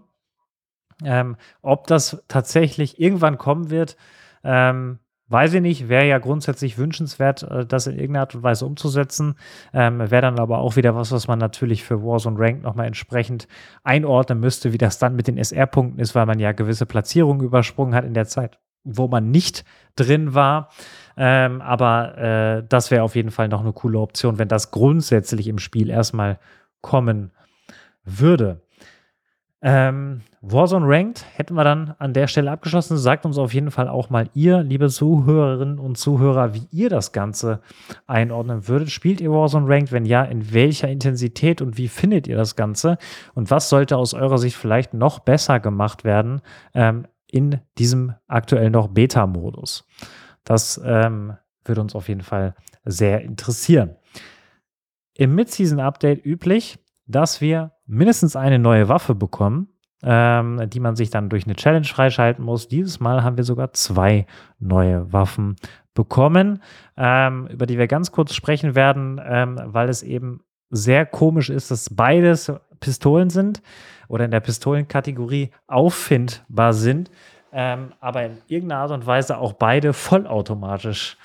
Ähm, ob das tatsächlich irgendwann kommen wird, ähm, Weiß ich nicht, wäre ja grundsätzlich wünschenswert, äh, das in irgendeiner Art und Weise umzusetzen. Ähm, wäre dann aber auch wieder was, was man natürlich für Warzone Ranked nochmal entsprechend einordnen müsste, wie das dann mit den SR-Punkten ist, weil man ja gewisse Platzierungen übersprungen hat in der Zeit, wo man nicht drin war. Ähm, aber äh, das wäre auf jeden Fall noch eine coole Option, wenn das grundsätzlich im Spiel erstmal kommen würde. Ähm, Warzone Ranked hätten wir dann an der Stelle abgeschlossen. Sagt uns auf jeden Fall auch mal ihr, liebe Zuhörerinnen und Zuhörer, wie ihr das Ganze einordnen würdet. Spielt ihr Warzone Ranked? Wenn ja, in welcher Intensität und wie findet ihr das Ganze? Und was sollte aus eurer Sicht vielleicht noch besser gemacht werden ähm, in diesem aktuell noch Beta-Modus? Das ähm, würde uns auf jeden Fall sehr interessieren. Im Mid-Season-Update üblich, dass wir mindestens eine neue Waffe bekommen, ähm, die man sich dann durch eine Challenge freischalten muss. Dieses Mal haben wir sogar zwei neue Waffen bekommen, ähm, über die wir ganz kurz sprechen werden, ähm, weil es eben sehr komisch ist, dass beides Pistolen sind oder in der Pistolenkategorie auffindbar sind, ähm, aber in irgendeiner Art und Weise auch beide vollautomatisch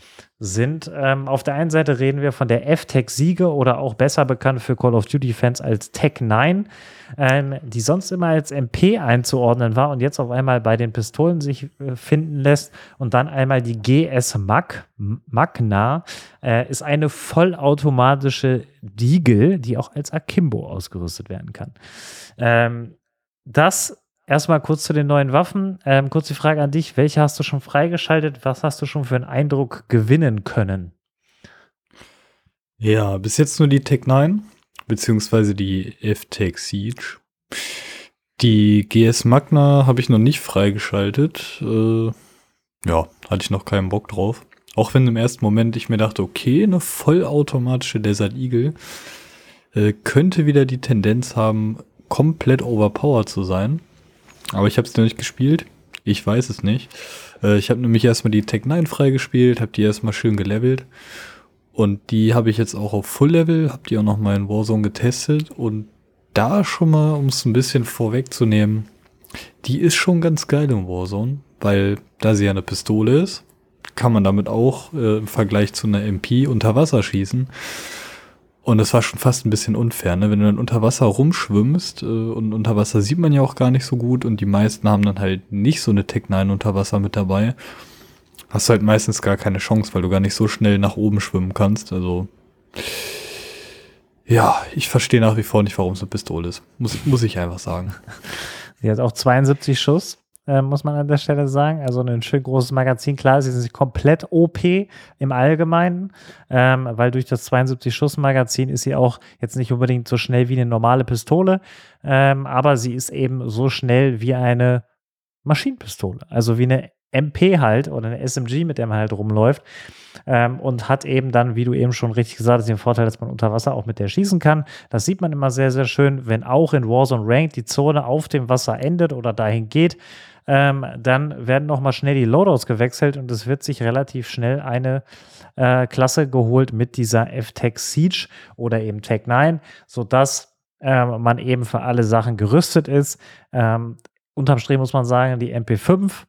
sind. Ähm, auf der einen Seite reden wir von der F-Tech Siege oder auch besser bekannt für Call of Duty Fans als Tech 9, ähm, die sonst immer als MP einzuordnen war und jetzt auf einmal bei den Pistolen sich äh, finden lässt. Und dann einmal die GS Mag, Magna äh, ist eine vollautomatische Diegel, die auch als Akimbo ausgerüstet werden kann. Ähm, das erstmal kurz zu den neuen Waffen. Ähm, kurz die Frage an dich: Welche hast du schon freigeschaltet? Was hast du schon für einen Eindruck gewinnen können? Ja, bis jetzt nur die Tech 9, beziehungsweise die F-Tech Siege. Die GS Magna habe ich noch nicht freigeschaltet. Äh, ja, hatte ich noch keinen Bock drauf. Auch wenn im ersten Moment ich mir dachte, okay, eine vollautomatische Desert Eagle äh, könnte wieder die Tendenz haben, komplett overpowered zu sein. Aber ich habe es noch nicht gespielt. Ich weiß es nicht. Äh, ich habe nämlich erstmal die Tech 9 freigespielt, habe die erstmal schön gelevelt. Und die habe ich jetzt auch auf Full Level, habe die auch noch mal in Warzone getestet. Und da schon mal, um es ein bisschen vorwegzunehmen, die ist schon ganz geil in Warzone, weil da sie ja eine Pistole ist, kann man damit auch äh, im Vergleich zu einer MP unter Wasser schießen. Und das war schon fast ein bisschen unfair, ne? Wenn du dann unter Wasser rumschwimmst äh, und unter Wasser sieht man ja auch gar nicht so gut und die meisten haben dann halt nicht so eine Tech 9 unter Wasser mit dabei. Hast du halt meistens gar keine Chance, weil du gar nicht so schnell nach oben schwimmen kannst. Also ja, ich verstehe nach wie vor nicht, warum es eine Pistole ist. Muss, muss ich einfach sagen. Sie hat auch 72 Schuss äh, muss man an der Stelle sagen. Also ein schön großes Magazin. Klar, sie sind komplett OP im Allgemeinen, ähm, weil durch das 72-Schuss-Magazin ist sie auch jetzt nicht unbedingt so schnell wie eine normale Pistole, ähm, aber sie ist eben so schnell wie eine Maschinenpistole. Also wie eine MP halt oder eine SMG, mit der man halt rumläuft. Ähm, und hat eben dann, wie du eben schon richtig gesagt hast, den Vorteil, dass man unter Wasser auch mit der schießen kann. Das sieht man immer sehr, sehr schön, wenn auch in Warzone Ranked die Zone auf dem Wasser endet oder dahin geht ähm, dann werden nochmal schnell die Loadouts gewechselt und es wird sich relativ schnell eine äh, Klasse geholt mit dieser F-Tech Siege oder eben Tech 9, sodass ähm, man eben für alle Sachen gerüstet ist. Ähm, unterm Strich muss man sagen, die MP5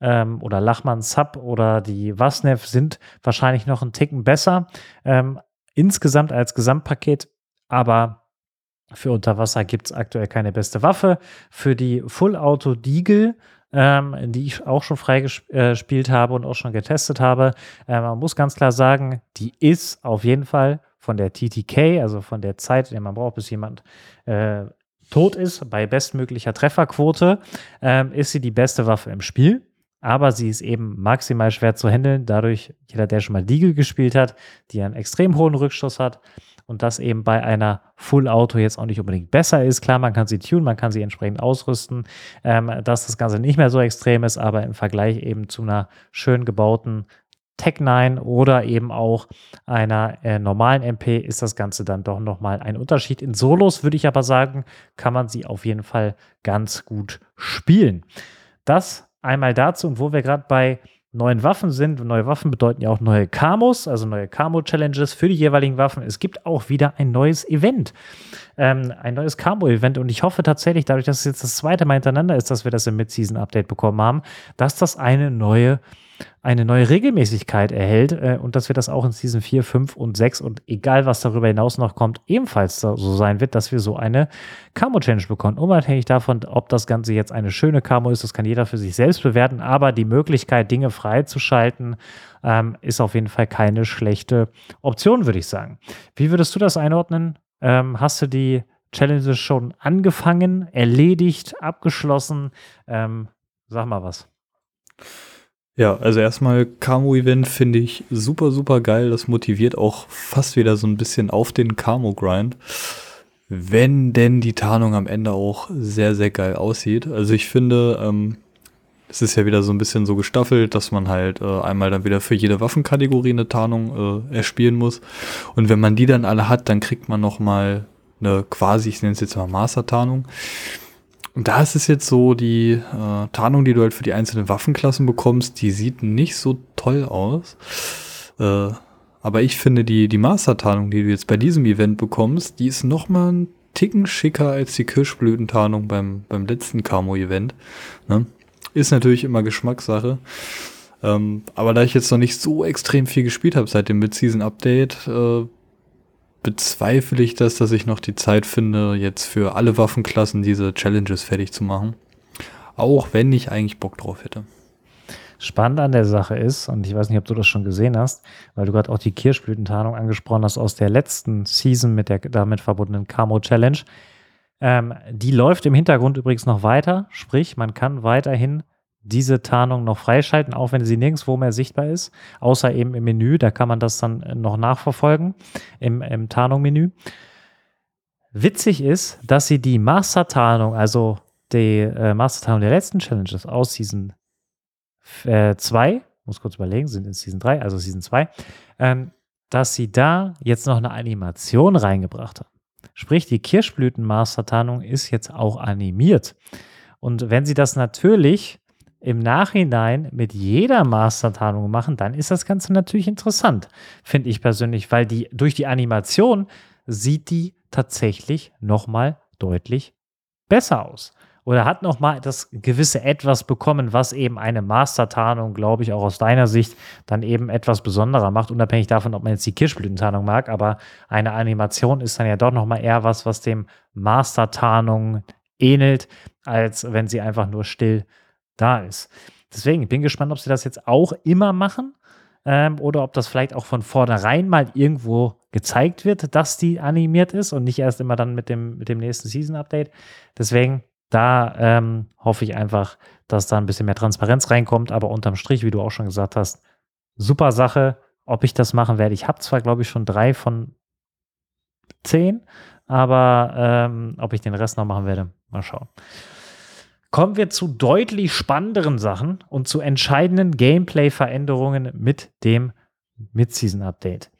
ähm, oder Lachmann Sub oder die Wasnev sind wahrscheinlich noch einen Ticken besser. Ähm, insgesamt als Gesamtpaket, aber für Unterwasser gibt es aktuell keine beste Waffe. Für die Full Auto Deagle ähm, die ich auch schon freigespielt äh, habe und auch schon getestet habe. Äh, man muss ganz klar sagen, die ist auf jeden Fall von der TTK, also von der Zeit, die man braucht, bis jemand äh, tot ist, bei bestmöglicher Trefferquote, ähm, ist sie die beste Waffe im Spiel. Aber sie ist eben maximal schwer zu handeln. Dadurch, jeder, der schon mal Deagle gespielt hat, die einen extrem hohen Rückstoß hat, und das eben bei einer Full Auto jetzt auch nicht unbedingt besser ist. Klar, man kann sie tunen, man kann sie entsprechend ausrüsten, ähm, dass das Ganze nicht mehr so extrem ist, aber im Vergleich eben zu einer schön gebauten Tech 9 oder eben auch einer äh, normalen MP ist das Ganze dann doch nochmal ein Unterschied. In Solos würde ich aber sagen, kann man sie auf jeden Fall ganz gut spielen. Das einmal dazu und wo wir gerade bei neuen Waffen sind. Neue Waffen bedeuten ja auch neue Kamos, also neue Camo-Challenges für die jeweiligen Waffen. Es gibt auch wieder ein neues Event, ähm, ein neues Camo-Event. Und ich hoffe tatsächlich, dadurch, dass es jetzt das zweite Mal hintereinander ist, dass wir das im Mid-Season-Update bekommen haben, dass das eine neue eine neue Regelmäßigkeit erhält äh, und dass wir das auch in Season 4, 5 und 6 und egal was darüber hinaus noch kommt, ebenfalls so sein wird, dass wir so eine Camo-Change bekommen. Unabhängig davon, ob das Ganze jetzt eine schöne Camo ist, das kann jeder für sich selbst bewerten, aber die Möglichkeit, Dinge freizuschalten, ähm, ist auf jeden Fall keine schlechte Option, würde ich sagen. Wie würdest du das einordnen? Ähm, hast du die Challenges schon angefangen, erledigt, abgeschlossen? Ähm, sag mal was. Ja, also erstmal Camo-Event finde ich super, super geil. Das motiviert auch fast wieder so ein bisschen auf den Camo-Grind. Wenn denn die Tarnung am Ende auch sehr, sehr geil aussieht. Also ich finde, ähm, es ist ja wieder so ein bisschen so gestaffelt, dass man halt äh, einmal dann wieder für jede Waffenkategorie eine Tarnung äh, erspielen muss. Und wenn man die dann alle hat, dann kriegt man noch mal eine quasi, ich nenne es jetzt mal Master-Tarnung. Und da ist es jetzt so, die äh, Tarnung, die du halt für die einzelnen Waffenklassen bekommst, die sieht nicht so toll aus. Äh, aber ich finde, die, die Master-Tarnung, die du jetzt bei diesem Event bekommst, die ist noch mal ein Ticken schicker als die Kirschblütentarnung beim, beim letzten Camo-Event. Ne? Ist natürlich immer Geschmackssache. Ähm, aber da ich jetzt noch nicht so extrem viel gespielt habe seit dem Mid-Season-Update, äh, bezweifle ich das, dass ich noch die Zeit finde, jetzt für alle Waffenklassen diese Challenges fertig zu machen. Auch wenn ich eigentlich Bock drauf hätte. Spannend an der Sache ist, und ich weiß nicht, ob du das schon gesehen hast, weil du gerade auch die Kirschblütentarnung angesprochen hast aus der letzten Season mit der damit verbundenen Camo Challenge. Ähm, die läuft im Hintergrund übrigens noch weiter, sprich, man kann weiterhin diese Tarnung noch freischalten, auch wenn sie nirgendwo mehr sichtbar ist, außer eben im Menü. Da kann man das dann äh, noch nachverfolgen im, im Tarnung-Menü. Witzig ist, dass sie die Master-Tarnung, also die äh, Master-Tarnung der letzten Challenges aus Season 2, äh, muss kurz überlegen, sind in Season 3, also Season 2, ähm, dass sie da jetzt noch eine Animation reingebracht haben. Sprich, die Kirschblüten-Master-Tarnung ist jetzt auch animiert. Und wenn sie das natürlich im Nachhinein mit jeder Mastertarnung machen, dann ist das Ganze natürlich interessant, finde ich persönlich, weil die durch die Animation sieht die tatsächlich nochmal deutlich besser aus. Oder hat nochmal das gewisse Etwas bekommen, was eben eine Mastertarnung, glaube ich, auch aus deiner Sicht dann eben etwas besonderer macht, unabhängig davon, ob man jetzt die Kirschblütentarnung mag. Aber eine Animation ist dann ja doch nochmal eher was, was dem Mastertarnung ähnelt, als wenn sie einfach nur still da ist. Deswegen, ich bin gespannt, ob sie das jetzt auch immer machen ähm, oder ob das vielleicht auch von vornherein mal irgendwo gezeigt wird, dass die animiert ist und nicht erst immer dann mit dem, mit dem nächsten Season-Update. Deswegen, da ähm, hoffe ich einfach, dass da ein bisschen mehr Transparenz reinkommt, aber unterm Strich, wie du auch schon gesagt hast, super Sache. Ob ich das machen werde, ich habe zwar, glaube ich, schon drei von zehn, aber ähm, ob ich den Rest noch machen werde, mal schauen. Kommen wir zu deutlich spannenderen Sachen und zu entscheidenden Gameplay-Veränderungen mit dem Mid-Season-Update.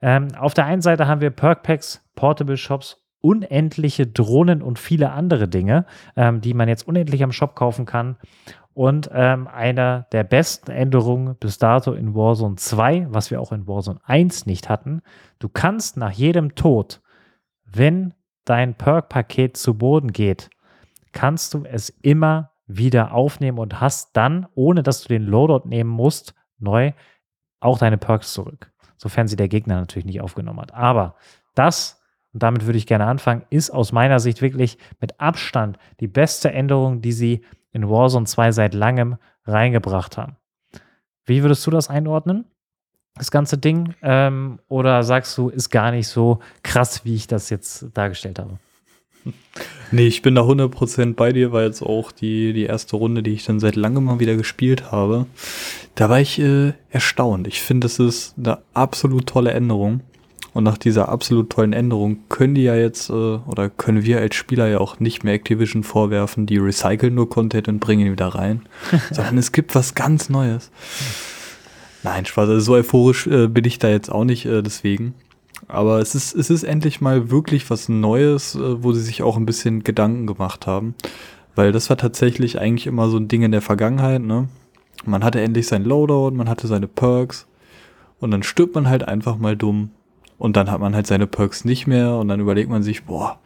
Ähm, auf der einen Seite haben wir Perk Packs, Portable Shops, unendliche Drohnen und viele andere Dinge, ähm, die man jetzt unendlich am Shop kaufen kann. Und ähm, einer der besten Änderungen bis dato in Warzone 2, was wir auch in Warzone 1 nicht hatten. Du kannst nach jedem Tod, wenn dein Perk-Paket zu Boden geht, kannst du es immer wieder aufnehmen und hast dann, ohne dass du den Loadout nehmen musst, neu auch deine Perks zurück. Sofern sie der Gegner natürlich nicht aufgenommen hat. Aber das, und damit würde ich gerne anfangen, ist aus meiner Sicht wirklich mit Abstand die beste Änderung, die sie in Warzone 2 seit langem reingebracht haben. Wie würdest du das einordnen? Das ganze Ding? Ähm, oder sagst du, ist gar nicht so krass, wie ich das jetzt dargestellt habe? Nee, ich bin da 100% bei dir, war jetzt auch die, die erste Runde, die ich dann seit langem mal wieder gespielt habe. Da war ich äh, erstaunt. Ich finde, das ist eine absolut tolle Änderung. Und nach dieser absolut tollen Änderung können die ja jetzt, äh, oder können wir als Spieler ja auch nicht mehr Activision vorwerfen, die recyceln nur Content und bringen ihn wieder rein, sondern es gibt was ganz Neues. Nein, Spaß, also so euphorisch äh, bin ich da jetzt auch nicht, äh, deswegen. Aber es ist, es ist endlich mal wirklich was Neues, äh, wo sie sich auch ein bisschen Gedanken gemacht haben. Weil das war tatsächlich eigentlich immer so ein Ding in der Vergangenheit, ne? Man hatte endlich sein Loadout, man hatte seine Perks und dann stirbt man halt einfach mal dumm und dann hat man halt seine Perks nicht mehr und dann überlegt man sich, boah,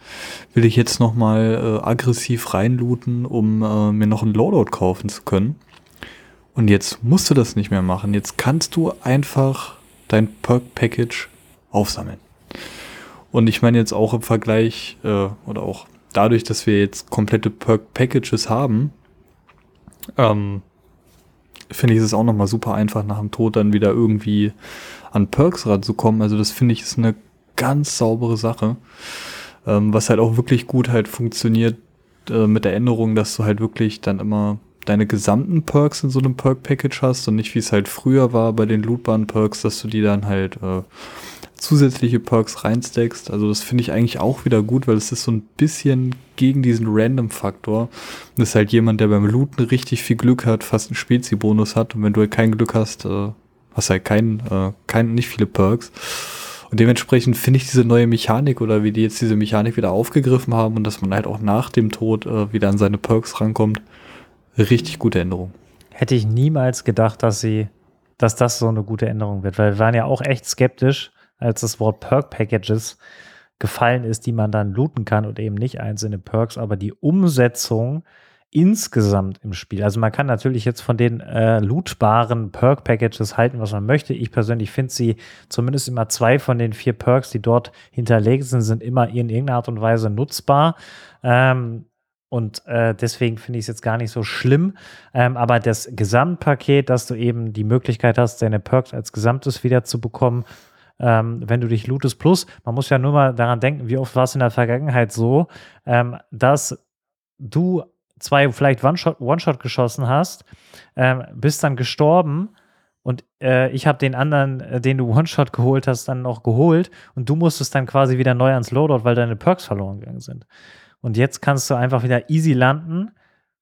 will ich jetzt nochmal äh, aggressiv reinlooten, um äh, mir noch ein Loadout kaufen zu können? Und jetzt musst du das nicht mehr machen. Jetzt kannst du einfach dein Perk-Package aufsammeln. Und ich meine jetzt auch im Vergleich äh, oder auch dadurch, dass wir jetzt komplette Perk-Packages haben, ähm, finde ich es auch nochmal super einfach nach dem Tod dann wieder irgendwie an Perks ranzukommen. Also das finde ich ist eine ganz saubere Sache. Ähm, was halt auch wirklich gut halt funktioniert äh, mit der Änderung, dass du halt wirklich dann immer deine gesamten Perks in so einem Perk-Package hast und nicht wie es halt früher war bei den lootbaren Perks, dass du die dann halt äh, zusätzliche Perks reinsteckst. Also das finde ich eigentlich auch wieder gut, weil es ist so ein bisschen gegen diesen Random-Faktor. Das ist halt jemand, der beim Looten richtig viel Glück hat, fast einen Spezi-Bonus hat und wenn du halt kein Glück hast, äh, hast halt kein, äh, kein, nicht viele Perks. Und dementsprechend finde ich diese neue Mechanik oder wie die jetzt diese Mechanik wieder aufgegriffen haben und dass man halt auch nach dem Tod äh, wieder an seine Perks rankommt, richtig gute Änderung. Hätte ich niemals gedacht, dass sie, dass das so eine gute Änderung wird, weil wir waren ja auch echt skeptisch, als das Wort Perk Packages gefallen ist, die man dann looten kann und eben nicht einzelne Perks, aber die Umsetzung insgesamt im Spiel. Also man kann natürlich jetzt von den äh, lootbaren Perk-Packages halten, was man möchte. Ich persönlich finde sie zumindest immer zwei von den vier Perks, die dort hinterlegt sind, sind immer in irgendeiner Art und Weise nutzbar. Ähm, und äh, deswegen finde ich es jetzt gar nicht so schlimm. Ähm, aber das Gesamtpaket, dass du eben die Möglichkeit hast, deine Perks als Gesamtes wieder zu bekommen, ähm, wenn du dich lootest. Plus, man muss ja nur mal daran denken, wie oft war es in der Vergangenheit so, ähm, dass du zwei vielleicht One-Shot One geschossen hast, ähm, bist dann gestorben und äh, ich habe den anderen, äh, den du One-Shot geholt hast, dann noch geholt und du musstest dann quasi wieder neu ans Loadout, weil deine Perks verloren gegangen sind. Und jetzt kannst du einfach wieder easy landen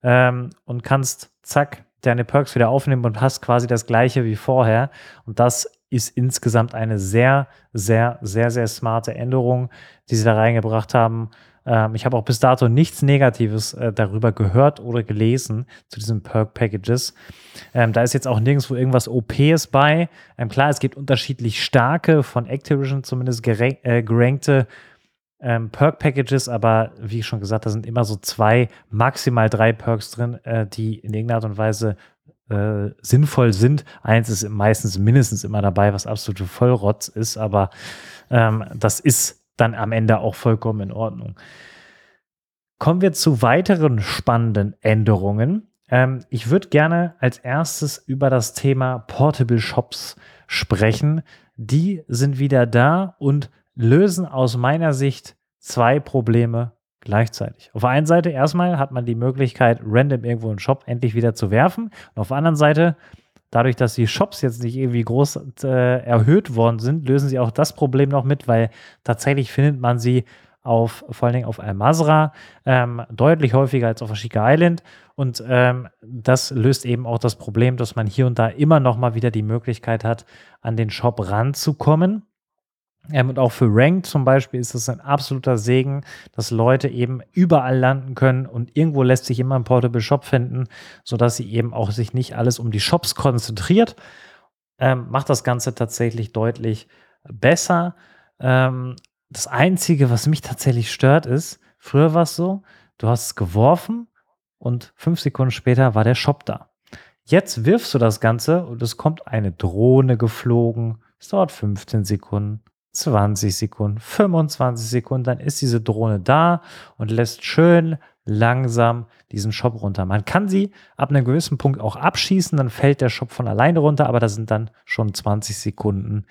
ähm, und kannst zack deine Perks wieder aufnehmen und hast quasi das gleiche wie vorher. Und das ist insgesamt eine sehr, sehr, sehr, sehr smarte Änderung, die sie da reingebracht haben. Ähm, ich habe auch bis dato nichts Negatives äh, darüber gehört oder gelesen zu diesen Perk-Packages. Ähm, da ist jetzt auch nirgendwo irgendwas OPs bei. Ähm, klar, es gibt unterschiedlich starke, von Activision zumindest äh, gerankte ähm, Perk-Packages, aber wie ich schon gesagt, da sind immer so zwei, maximal drei Perks drin, äh, die in irgendeiner Art und Weise äh, sinnvoll sind. Eins ist meistens mindestens immer dabei, was absolute Vollrotz ist, aber ähm, das ist dann am Ende auch vollkommen in Ordnung. Kommen wir zu weiteren spannenden Änderungen. Ähm, ich würde gerne als erstes über das Thema Portable Shops sprechen. Die sind wieder da und lösen aus meiner Sicht zwei Probleme gleichzeitig. Auf der einen Seite erstmal hat man die Möglichkeit, random irgendwo einen Shop endlich wieder zu werfen. Und auf der anderen Seite dadurch, dass die Shops jetzt nicht irgendwie groß äh, erhöht worden sind, lösen sie auch das Problem noch mit, weil tatsächlich findet man sie auf, vor allen Dingen auf Al-Masra, ähm, deutlich häufiger als auf Ashika Island. Und ähm, das löst eben auch das Problem, dass man hier und da immer noch mal wieder die Möglichkeit hat, an den Shop ranzukommen. Ähm, und auch für Ranked zum Beispiel ist es ein absoluter Segen, dass Leute eben überall landen können und irgendwo lässt sich immer ein Portable Shop finden, sodass sie eben auch sich nicht alles um die Shops konzentriert. Ähm, macht das Ganze tatsächlich deutlich besser. Ähm, das Einzige, was mich tatsächlich stört, ist, früher war es so, du hast es geworfen und fünf Sekunden später war der Shop da. Jetzt wirfst du das Ganze und es kommt eine Drohne geflogen. Es dauert 15 Sekunden, 20 Sekunden, 25 Sekunden, dann ist diese Drohne da und lässt schön langsam diesen Shop runter. Man kann sie ab einem gewissen Punkt auch abschießen, dann fällt der Shop von alleine runter, aber da sind dann schon 20 Sekunden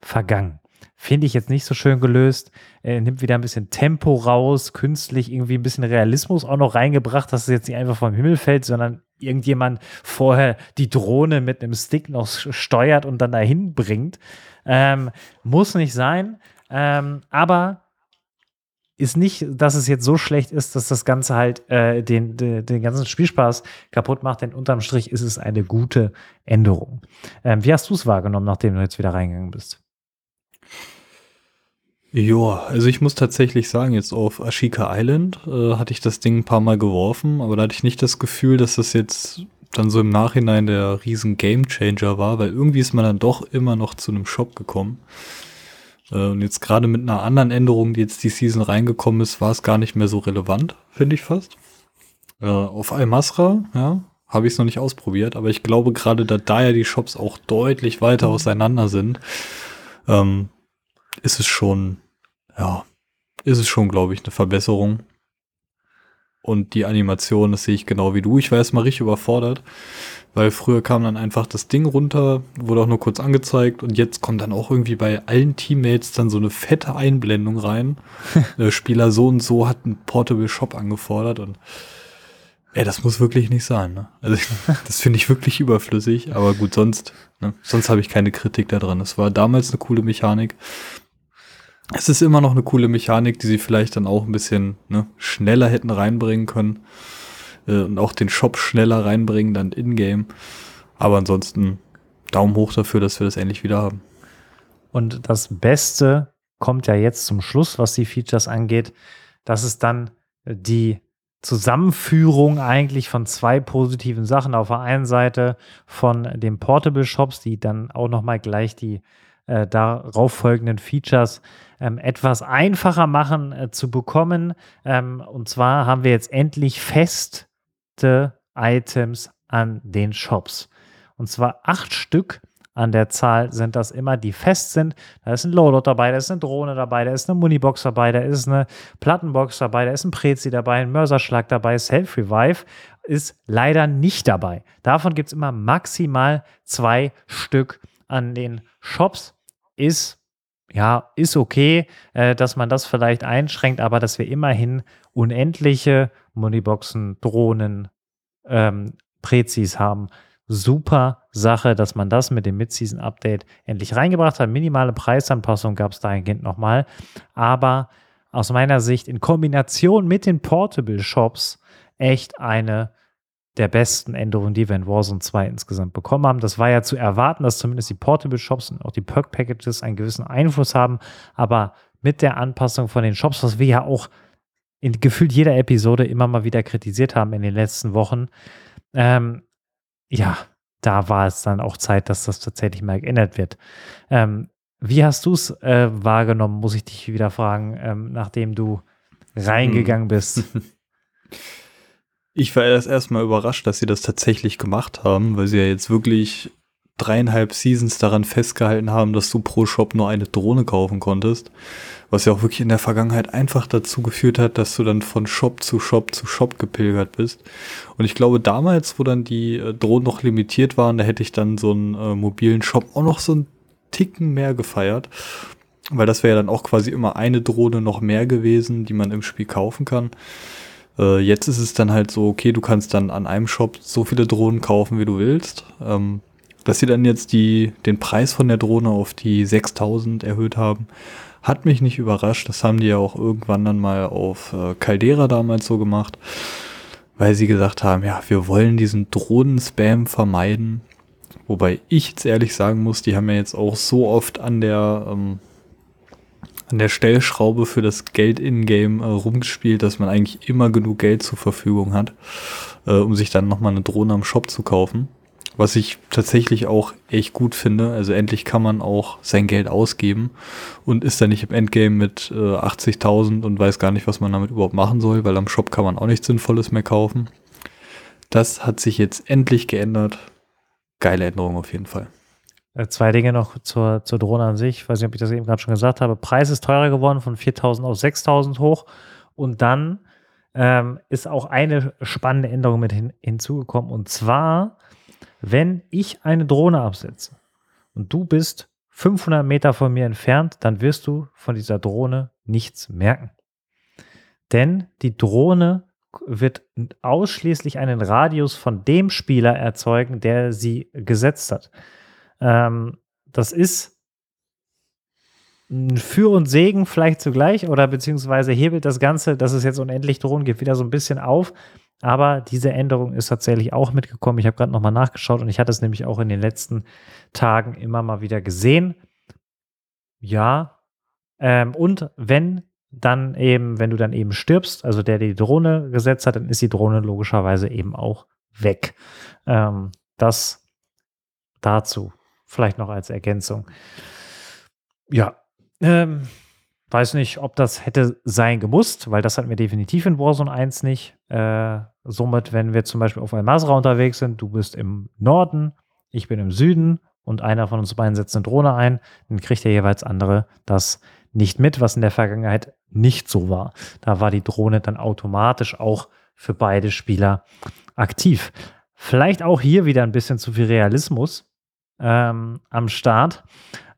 vergangen. Finde ich jetzt nicht so schön gelöst. Er nimmt wieder ein bisschen Tempo raus, künstlich irgendwie ein bisschen Realismus auch noch reingebracht, dass es jetzt nicht einfach vom Himmel fällt, sondern irgendjemand vorher die Drohne mit einem Stick noch steuert und dann dahin bringt. Ähm, muss nicht sein. Ähm, aber ist nicht, dass es jetzt so schlecht ist, dass das Ganze halt äh, den, den, den, ganzen Spielspaß kaputt macht, denn unterm Strich ist es eine gute Änderung. Ähm, wie hast du es wahrgenommen, nachdem du jetzt wieder reingegangen bist? Ja, also ich muss tatsächlich sagen, jetzt auf Ashika Island äh, hatte ich das Ding ein paar Mal geworfen, aber da hatte ich nicht das Gefühl, dass das jetzt dann so im Nachhinein der riesen Gamechanger war, weil irgendwie ist man dann doch immer noch zu einem Shop gekommen. Äh, und jetzt gerade mit einer anderen Änderung, die jetzt die Season reingekommen ist, war es gar nicht mehr so relevant, finde ich fast. Äh, auf Al-Masra, ja, habe ich es noch nicht ausprobiert, aber ich glaube gerade, da, da ja die Shops auch deutlich weiter auseinander sind, ähm, ist es schon, ja, ist es schon, glaube ich, eine Verbesserung. Und die Animation, das sehe ich genau wie du. Ich war erstmal richtig überfordert, weil früher kam dann einfach das Ding runter, wurde auch nur kurz angezeigt und jetzt kommt dann auch irgendwie bei allen Teammates dann so eine fette Einblendung rein. Der Spieler so und so hat einen Portable Shop angefordert und ey, das muss wirklich nicht sein. Ne? Also das finde ich wirklich überflüssig, aber gut, sonst, ne? sonst habe ich keine Kritik daran. Es war damals eine coole Mechanik. Es ist immer noch eine coole Mechanik, die sie vielleicht dann auch ein bisschen ne, schneller hätten reinbringen können äh, und auch den Shop schneller reinbringen, dann in-game. Aber ansonsten Daumen hoch dafür, dass wir das endlich wieder haben. Und das Beste kommt ja jetzt zum Schluss, was die Features angeht. Das ist dann die Zusammenführung eigentlich von zwei positiven Sachen. Auf der einen Seite von den Portable Shops, die dann auch nochmal gleich die äh, darauf folgenden Features ähm, etwas einfacher machen äh, zu bekommen. Ähm, und zwar haben wir jetzt endlich fest Items an den Shops. Und zwar acht Stück an der Zahl sind das immer, die fest sind. Da ist ein Loadout dabei, da ist eine Drohne dabei, da ist eine Munibox dabei, da ist eine Plattenbox dabei, da ist ein Prezi dabei, ein Mörserschlag dabei, Self-Revive ist leider nicht dabei. Davon gibt es immer maximal zwei Stück an den Shops. Ist ja, ist okay, äh, dass man das vielleicht einschränkt, aber dass wir immerhin unendliche Muniboxen, Drohnen, ähm, Prezis haben. Super Sache, dass man das mit dem Mid-Season-Update endlich reingebracht hat. Minimale Preisanpassung gab es dahingehend nochmal. Aber aus meiner Sicht in Kombination mit den Portable Shops echt eine der besten Änderungen, die wir in Warzone 2 insgesamt bekommen haben. Das war ja zu erwarten, dass zumindest die Portable Shops und auch die Perk Packages einen gewissen Einfluss haben. Aber mit der Anpassung von den Shops, was wir ja auch in gefühlt jeder Episode immer mal wieder kritisiert haben in den letzten Wochen, ähm, ja, da war es dann auch Zeit, dass das tatsächlich mal geändert wird. Ähm, wie hast du es äh, wahrgenommen, muss ich dich wieder fragen, ähm, nachdem du reingegangen hm. bist? Ich war erst erstmal überrascht, dass sie das tatsächlich gemacht haben, weil sie ja jetzt wirklich dreieinhalb Seasons daran festgehalten haben, dass du pro Shop nur eine Drohne kaufen konntest. Was ja auch wirklich in der Vergangenheit einfach dazu geführt hat, dass du dann von Shop zu Shop zu Shop gepilgert bist. Und ich glaube, damals, wo dann die äh, Drohnen noch limitiert waren, da hätte ich dann so einen äh, mobilen Shop auch noch so einen Ticken mehr gefeiert. Weil das wäre ja dann auch quasi immer eine Drohne noch mehr gewesen, die man im Spiel kaufen kann. Äh, jetzt ist es dann halt so, okay, du kannst dann an einem Shop so viele Drohnen kaufen, wie du willst. Ähm, dass sie dann jetzt die, den Preis von der Drohne auf die 6000 erhöht haben, hat mich nicht überrascht. Das haben die ja auch irgendwann dann mal auf äh, Caldera damals so gemacht, weil sie gesagt haben, ja, wir wollen diesen Drohnen-Spam vermeiden. Wobei ich jetzt ehrlich sagen muss, die haben ja jetzt auch so oft an der ähm, an der Stellschraube für das Geld in-game äh, rumgespielt, dass man eigentlich immer genug Geld zur Verfügung hat, äh, um sich dann nochmal eine Drohne am Shop zu kaufen. Was ich tatsächlich auch echt gut finde. Also endlich kann man auch sein Geld ausgeben und ist dann nicht im Endgame mit äh, 80.000 und weiß gar nicht, was man damit überhaupt machen soll, weil am Shop kann man auch nichts Sinnvolles mehr kaufen. Das hat sich jetzt endlich geändert. Geile Änderung auf jeden Fall. Äh, zwei Dinge noch zur, zur Drohne an sich. Ich weiß nicht, ob ich das eben gerade schon gesagt habe. Preis ist teurer geworden, von 4.000 auf 6.000 hoch. Und dann ähm, ist auch eine spannende Änderung mit hin, hinzugekommen. Und zwar, wenn ich eine Drohne absetze und du bist 500 Meter von mir entfernt, dann wirst du von dieser Drohne nichts merken. Denn die Drohne wird ausschließlich einen Radius von dem Spieler erzeugen, der sie gesetzt hat. Ähm, das ist für und Segen vielleicht zugleich oder beziehungsweise hebelt das Ganze, dass es jetzt unendlich Drohnen gibt, wieder so ein bisschen auf. Aber diese Änderung ist tatsächlich auch mitgekommen. Ich habe gerade nochmal nachgeschaut und ich hatte es nämlich auch in den letzten Tagen immer mal wieder gesehen. Ja. Ähm, und wenn dann eben, wenn du dann eben stirbst, also der die Drohne gesetzt hat, dann ist die Drohne logischerweise eben auch weg. Ähm, das dazu vielleicht noch als Ergänzung. Ja, ähm, weiß nicht, ob das hätte sein gemusst, weil das hatten wir definitiv in Warzone 1 nicht. Äh, somit, wenn wir zum Beispiel auf Al-Masra unterwegs sind, du bist im Norden, ich bin im Süden und einer von uns beiden setzt eine Drohne ein, dann kriegt der jeweils andere das nicht mit, was in der Vergangenheit nicht so war. Da war die Drohne dann automatisch auch für beide Spieler aktiv. Vielleicht auch hier wieder ein bisschen zu viel Realismus ähm, am Start.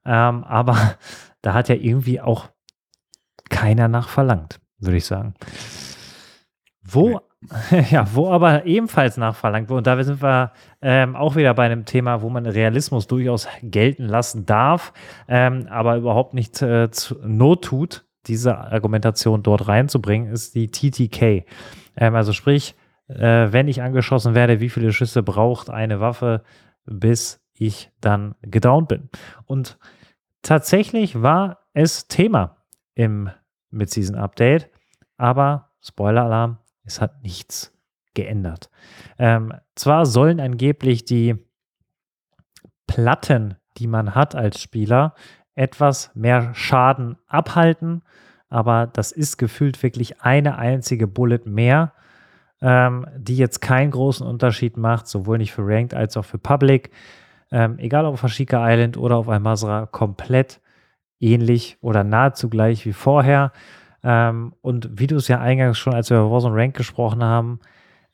Ähm, aber da hat ja irgendwie auch keiner nach verlangt, würde ich sagen. Wo, ja, wo aber ebenfalls nachverlangt wurde, und da sind wir ähm, auch wieder bei einem Thema, wo man Realismus durchaus gelten lassen darf, ähm, aber überhaupt nicht äh, zu, Not tut, diese Argumentation dort reinzubringen, ist die TTK. Ähm, also sprich, äh, wenn ich angeschossen werde, wie viele Schüsse braucht eine Waffe, bis ich dann gedownt bin. Und tatsächlich war es Thema im Mid-Season-Update, aber Spoiler-Alarm, es hat nichts geändert. Ähm, zwar sollen angeblich die Platten, die man hat als Spieler, etwas mehr Schaden abhalten, aber das ist gefühlt wirklich eine einzige Bullet mehr, ähm, die jetzt keinen großen Unterschied macht, sowohl nicht für Ranked als auch für Public. Ähm, egal ob auf Ashika Island oder auf Almazra, komplett ähnlich oder nahezu gleich wie vorher. Ähm, und wie du es ja eingangs schon, als wir über Warzone Ranked gesprochen haben,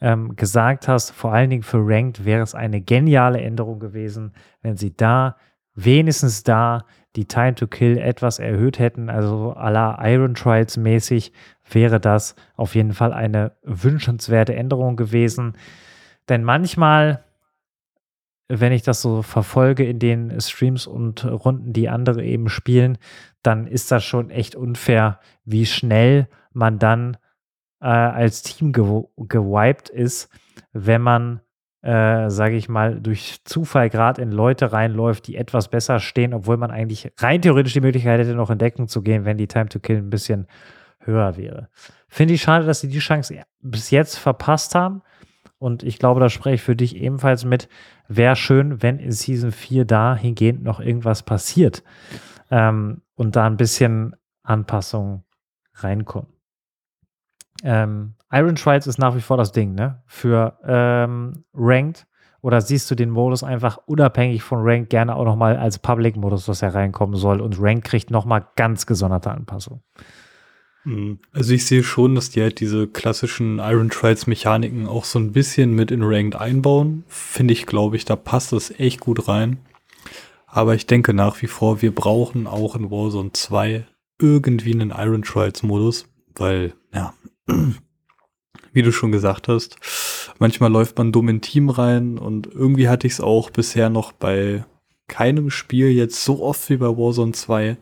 ähm, gesagt hast, vor allen Dingen für Ranked wäre es eine geniale Änderung gewesen, wenn sie da, wenigstens da, die Time to Kill etwas erhöht hätten, also à la Iron Trials mäßig, wäre das auf jeden Fall eine wünschenswerte Änderung gewesen. Denn manchmal wenn ich das so verfolge in den Streams und Runden, die andere eben spielen, dann ist das schon echt unfair, wie schnell man dann äh, als Team gew gewiped ist, wenn man, äh, sage ich mal, durch Zufall gerade in Leute reinläuft, die etwas besser stehen, obwohl man eigentlich rein theoretisch die Möglichkeit hätte, noch in Deckung zu gehen, wenn die Time to Kill ein bisschen höher wäre. Finde ich schade, dass sie die Chance bis jetzt verpasst haben. Und ich glaube, da spreche ich für dich ebenfalls mit. Wäre schön, wenn in Season 4 dahingehend noch irgendwas passiert ähm, und da ein bisschen Anpassung reinkommen. Ähm, Iron Trials ist nach wie vor das Ding, ne? Für ähm, Ranked. Oder siehst du den Modus einfach unabhängig von Ranked gerne auch nochmal als Public-Modus, was er reinkommen soll und Ranked kriegt nochmal ganz gesonderte Anpassungen? Mhm. Also ich sehe schon, dass die halt diese klassischen Iron Trials Mechaniken auch so ein bisschen mit in Ranked einbauen. Finde ich, glaube ich, da passt das echt gut rein. Aber ich denke nach wie vor, wir brauchen auch in Warzone 2 irgendwie einen Iron Trials Modus, weil, ja, wie du schon gesagt hast, manchmal läuft man dumm in Team rein und irgendwie hatte ich es auch bisher noch bei keinem Spiel jetzt so oft wie bei Warzone 2 äh,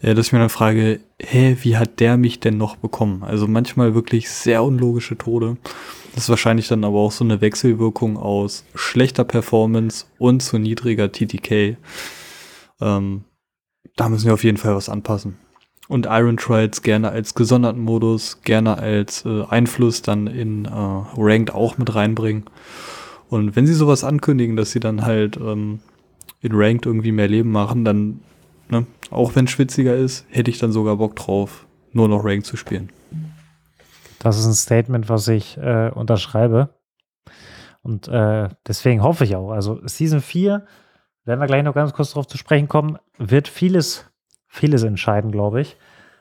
dass ich mir dann frage, hä, wie hat der mich denn noch bekommen? Also manchmal wirklich sehr unlogische Tode. Das ist wahrscheinlich dann aber auch so eine Wechselwirkung aus schlechter Performance und zu niedriger TTK. Ähm, da müssen wir auf jeden Fall was anpassen. Und Iron Trials gerne als gesonderten Modus, gerne als äh, Einfluss dann in äh, Ranked auch mit reinbringen. Und wenn sie sowas ankündigen, dass sie dann halt ähm, in Ranked irgendwie mehr Leben machen, dann Ne? Auch wenn es schwitziger ist, hätte ich dann sogar Bock drauf, nur noch Rank zu spielen. Das ist ein Statement, was ich äh, unterschreibe. Und äh, deswegen hoffe ich auch. Also Season 4, werden wir gleich noch ganz kurz darauf zu sprechen kommen, wird vieles, vieles entscheiden, glaube ich.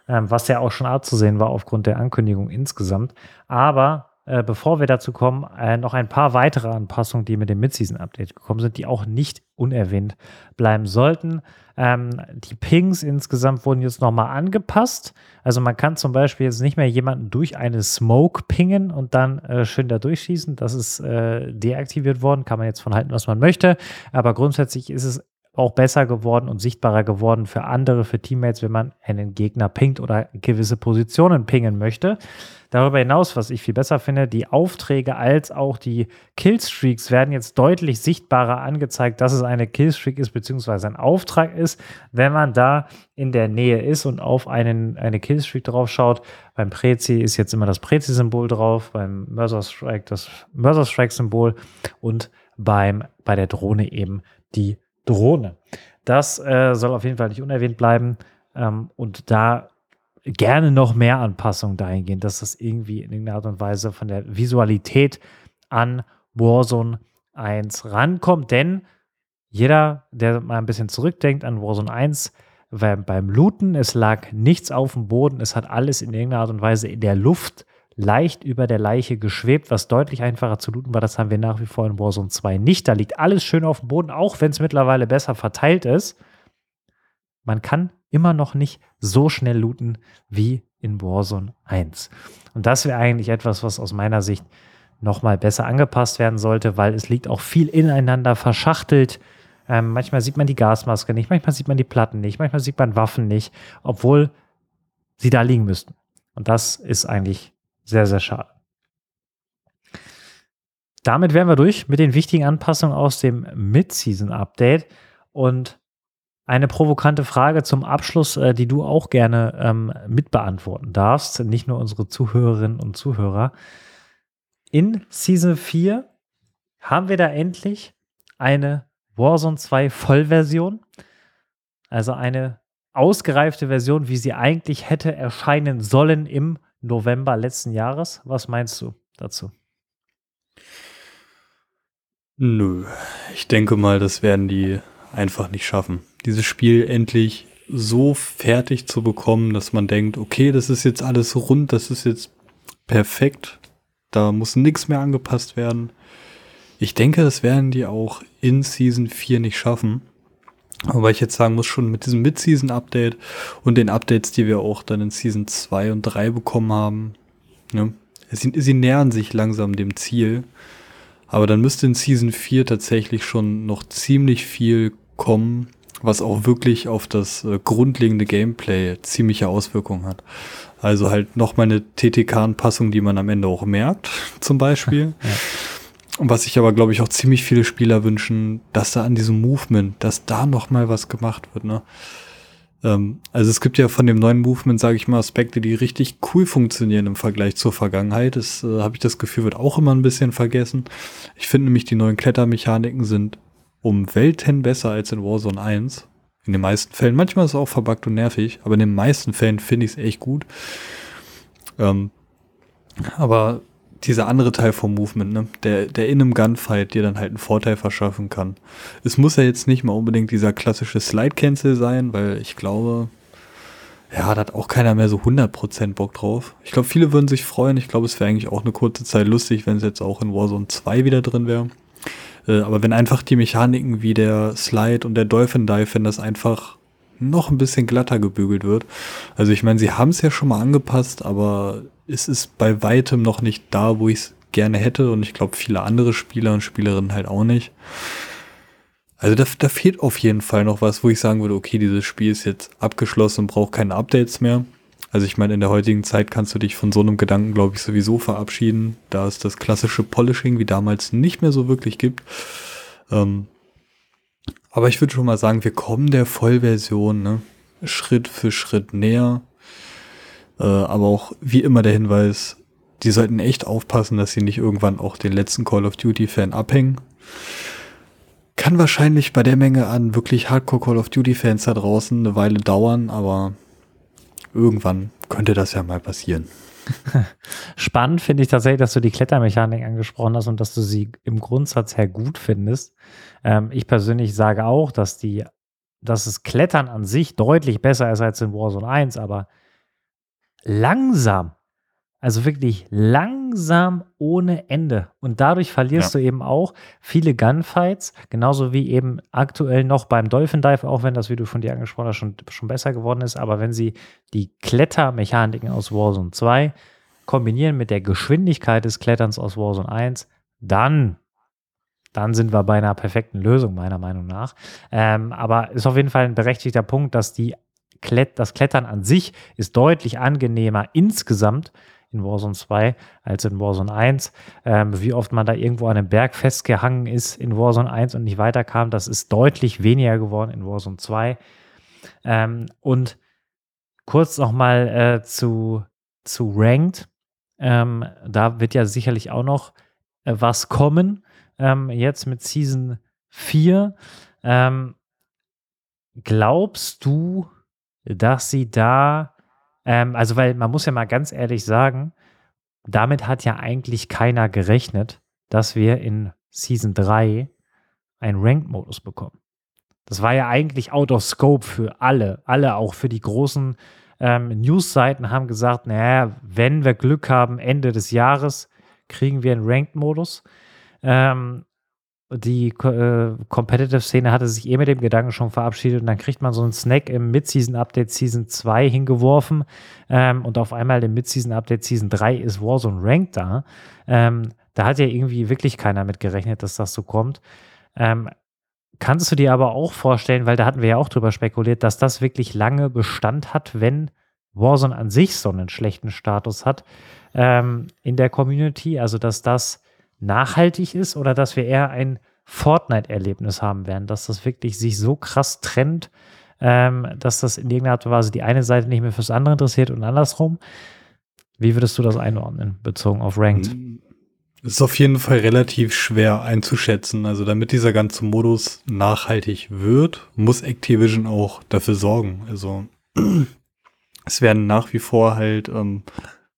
Ähm, was ja auch schon abzusehen war aufgrund der Ankündigung insgesamt. Aber äh, bevor wir dazu kommen, äh, noch ein paar weitere Anpassungen, die mit dem Mid-Season-Update gekommen sind, die auch nicht unerwähnt bleiben sollten. Ähm, die Pings insgesamt wurden jetzt nochmal angepasst. Also man kann zum Beispiel jetzt nicht mehr jemanden durch eine Smoke pingen und dann äh, schön da durchschießen. Das ist äh, deaktiviert worden. Kann man jetzt von halten, was man möchte. Aber grundsätzlich ist es auch besser geworden und sichtbarer geworden für andere, für Teammates, wenn man einen Gegner pingt oder gewisse Positionen pingen möchte. Darüber hinaus, was ich viel besser finde, die Aufträge als auch die Killstreaks werden jetzt deutlich sichtbarer angezeigt, dass es eine Killstreak ist, beziehungsweise ein Auftrag ist, wenn man da in der Nähe ist und auf einen, eine Killstreak drauf schaut. Beim Prezi ist jetzt immer das Prezi-Symbol drauf, beim Mörser Strike das Mörser Strike-Symbol und beim, bei der Drohne eben die Drohne. Das äh, soll auf jeden Fall nicht unerwähnt bleiben. Ähm, und da gerne noch mehr Anpassungen dahingehend, dass das irgendwie in irgendeiner Art und Weise von der Visualität an Warzone 1 rankommt. Denn jeder, der mal ein bisschen zurückdenkt an Warzone 1, beim, beim Looten, es lag nichts auf dem Boden, es hat alles in irgendeiner Art und Weise in der Luft leicht über der Leiche geschwebt, was deutlich einfacher zu looten war. Das haben wir nach wie vor in Warzone 2 nicht. Da liegt alles schön auf dem Boden, auch wenn es mittlerweile besser verteilt ist. Man kann immer noch nicht so schnell looten wie in Warzone 1. Und das wäre eigentlich etwas, was aus meiner Sicht nochmal besser angepasst werden sollte, weil es liegt auch viel ineinander verschachtelt. Ähm, manchmal sieht man die Gasmaske nicht, manchmal sieht man die Platten nicht, manchmal sieht man Waffen nicht, obwohl sie da liegen müssten. Und das ist eigentlich sehr, sehr schade. Damit wären wir durch mit den wichtigen Anpassungen aus dem Mid-Season-Update. Und eine provokante Frage zum Abschluss, äh, die du auch gerne ähm, mitbeantworten darfst, nicht nur unsere Zuhörerinnen und Zuhörer. In Season 4 haben wir da endlich eine Warzone 2 Vollversion, also eine ausgereifte Version, wie sie eigentlich hätte erscheinen sollen im November letzten Jahres. Was meinst du dazu? Nö, ich denke mal, das werden die einfach nicht schaffen. Dieses Spiel endlich so fertig zu bekommen, dass man denkt, okay, das ist jetzt alles rund, das ist jetzt perfekt, da muss nichts mehr angepasst werden. Ich denke, das werden die auch in Season 4 nicht schaffen. Aber ich jetzt sagen muss, schon mit diesem Mid-Season-Update und den Updates, die wir auch dann in Season 2 und 3 bekommen haben, ne, sie, sie nähern sich langsam dem Ziel. Aber dann müsste in Season 4 tatsächlich schon noch ziemlich viel kommen, was auch wirklich auf das äh, grundlegende Gameplay ziemliche Auswirkungen hat. Also halt nochmal eine TTK-Anpassung, die man am Ende auch merkt, zum Beispiel. ja. Was sich aber, glaube ich, auch ziemlich viele Spieler wünschen, dass da an diesem Movement, dass da noch mal was gemacht wird. Ne? Ähm, also es gibt ja von dem neuen Movement, sage ich mal, Aspekte, die richtig cool funktionieren im Vergleich zur Vergangenheit. Das äh, habe ich das Gefühl, wird auch immer ein bisschen vergessen. Ich finde nämlich, die neuen Klettermechaniken sind um Welten besser als in Warzone 1. In den meisten Fällen. Manchmal ist es auch verbuggt und nervig, aber in den meisten Fällen finde ich es echt gut. Ähm, aber dieser andere Teil vom Movement, ne? der, der in einem Gunfight dir dann halt einen Vorteil verschaffen kann. Es muss ja jetzt nicht mal unbedingt dieser klassische Slide-Cancel sein, weil ich glaube, ja, da hat auch keiner mehr so 100% Bock drauf. Ich glaube, viele würden sich freuen. Ich glaube, es wäre eigentlich auch eine kurze Zeit lustig, wenn es jetzt auch in Warzone 2 wieder drin wäre. Äh, aber wenn einfach die Mechaniken wie der Slide und der Dolphin Dive, wenn das einfach noch ein bisschen glatter gebügelt wird. Also ich meine, sie haben es ja schon mal angepasst, aber es ist bei weitem noch nicht da, wo ich es gerne hätte und ich glaube viele andere Spieler und Spielerinnen halt auch nicht. Also da, da fehlt auf jeden Fall noch was, wo ich sagen würde, okay, dieses Spiel ist jetzt abgeschlossen und braucht keine Updates mehr. Also ich meine, in der heutigen Zeit kannst du dich von so einem Gedanken, glaube ich, sowieso verabschieden, da es das klassische Polishing wie damals nicht mehr so wirklich gibt. Ähm, aber ich würde schon mal sagen, wir kommen der Vollversion ne? Schritt für Schritt näher. Äh, aber auch wie immer der Hinweis, die sollten echt aufpassen, dass sie nicht irgendwann auch den letzten Call of Duty-Fan abhängen. Kann wahrscheinlich bei der Menge an wirklich Hardcore Call of Duty-Fans da draußen eine Weile dauern, aber irgendwann könnte das ja mal passieren. Spannend finde ich tatsächlich, dass du die Klettermechanik angesprochen hast und dass du sie im Grundsatz her gut findest. Ähm, ich persönlich sage auch, dass die, dass das Klettern an sich deutlich besser ist als in Warzone 1, aber langsam, also wirklich langsam ohne Ende. Und dadurch verlierst ja. du eben auch viele Gunfights, genauso wie eben aktuell noch beim Dolphin Dive, auch wenn das, wie du von dir angesprochen hast, schon, schon besser geworden ist. Aber wenn sie die Klettermechaniken aus Warzone 2 kombinieren mit der Geschwindigkeit des Kletterns aus Warzone 1, dann dann sind wir bei einer perfekten Lösung, meiner Meinung nach. Ähm, aber ist auf jeden Fall ein berechtigter Punkt, dass die Klett das Klettern an sich ist deutlich angenehmer insgesamt in Warzone 2 als in Warzone 1. Ähm, wie oft man da irgendwo an einem Berg festgehangen ist in Warzone 1 und nicht weiterkam, das ist deutlich weniger geworden in Warzone 2. Ähm, und kurz nochmal äh, zu, zu Ranked. Ähm, da wird ja sicherlich auch noch äh, was kommen. Ähm, jetzt mit Season 4. Ähm, glaubst du, dass sie da Ähm, also, weil man muss ja mal ganz ehrlich sagen, damit hat ja eigentlich keiner gerechnet, dass wir in Season 3 einen Ranked-Modus bekommen. Das war ja eigentlich out of scope für alle. Alle, auch für die großen ähm, News-Seiten, haben gesagt: Naja, wenn wir Glück haben, Ende des Jahres kriegen wir einen Ranked-Modus. Ähm, die äh, Competitive-Szene hatte sich eh mit dem Gedanken schon verabschiedet und dann kriegt man so einen Snack im Mid-Season-Update Season 2 hingeworfen ähm, und auf einmal im Mid-Season-Update Season 3 ist Warzone Ranked da. Ähm, da hat ja irgendwie wirklich keiner mit gerechnet, dass das so kommt. Ähm, kannst du dir aber auch vorstellen, weil da hatten wir ja auch drüber spekuliert, dass das wirklich lange Bestand hat, wenn Warzone an sich so einen schlechten Status hat ähm, in der Community, also dass das nachhaltig ist oder dass wir eher ein Fortnite-Erlebnis haben werden, dass das wirklich sich so krass trennt, ähm, dass das in irgendeiner Art und Weise die eine Seite nicht mehr fürs andere interessiert und andersrum. Wie würdest du das einordnen, bezogen auf Ranked? Ist auf jeden Fall relativ schwer einzuschätzen. Also damit dieser ganze Modus nachhaltig wird, muss Activision auch dafür sorgen. Also es werden nach wie vor halt ähm,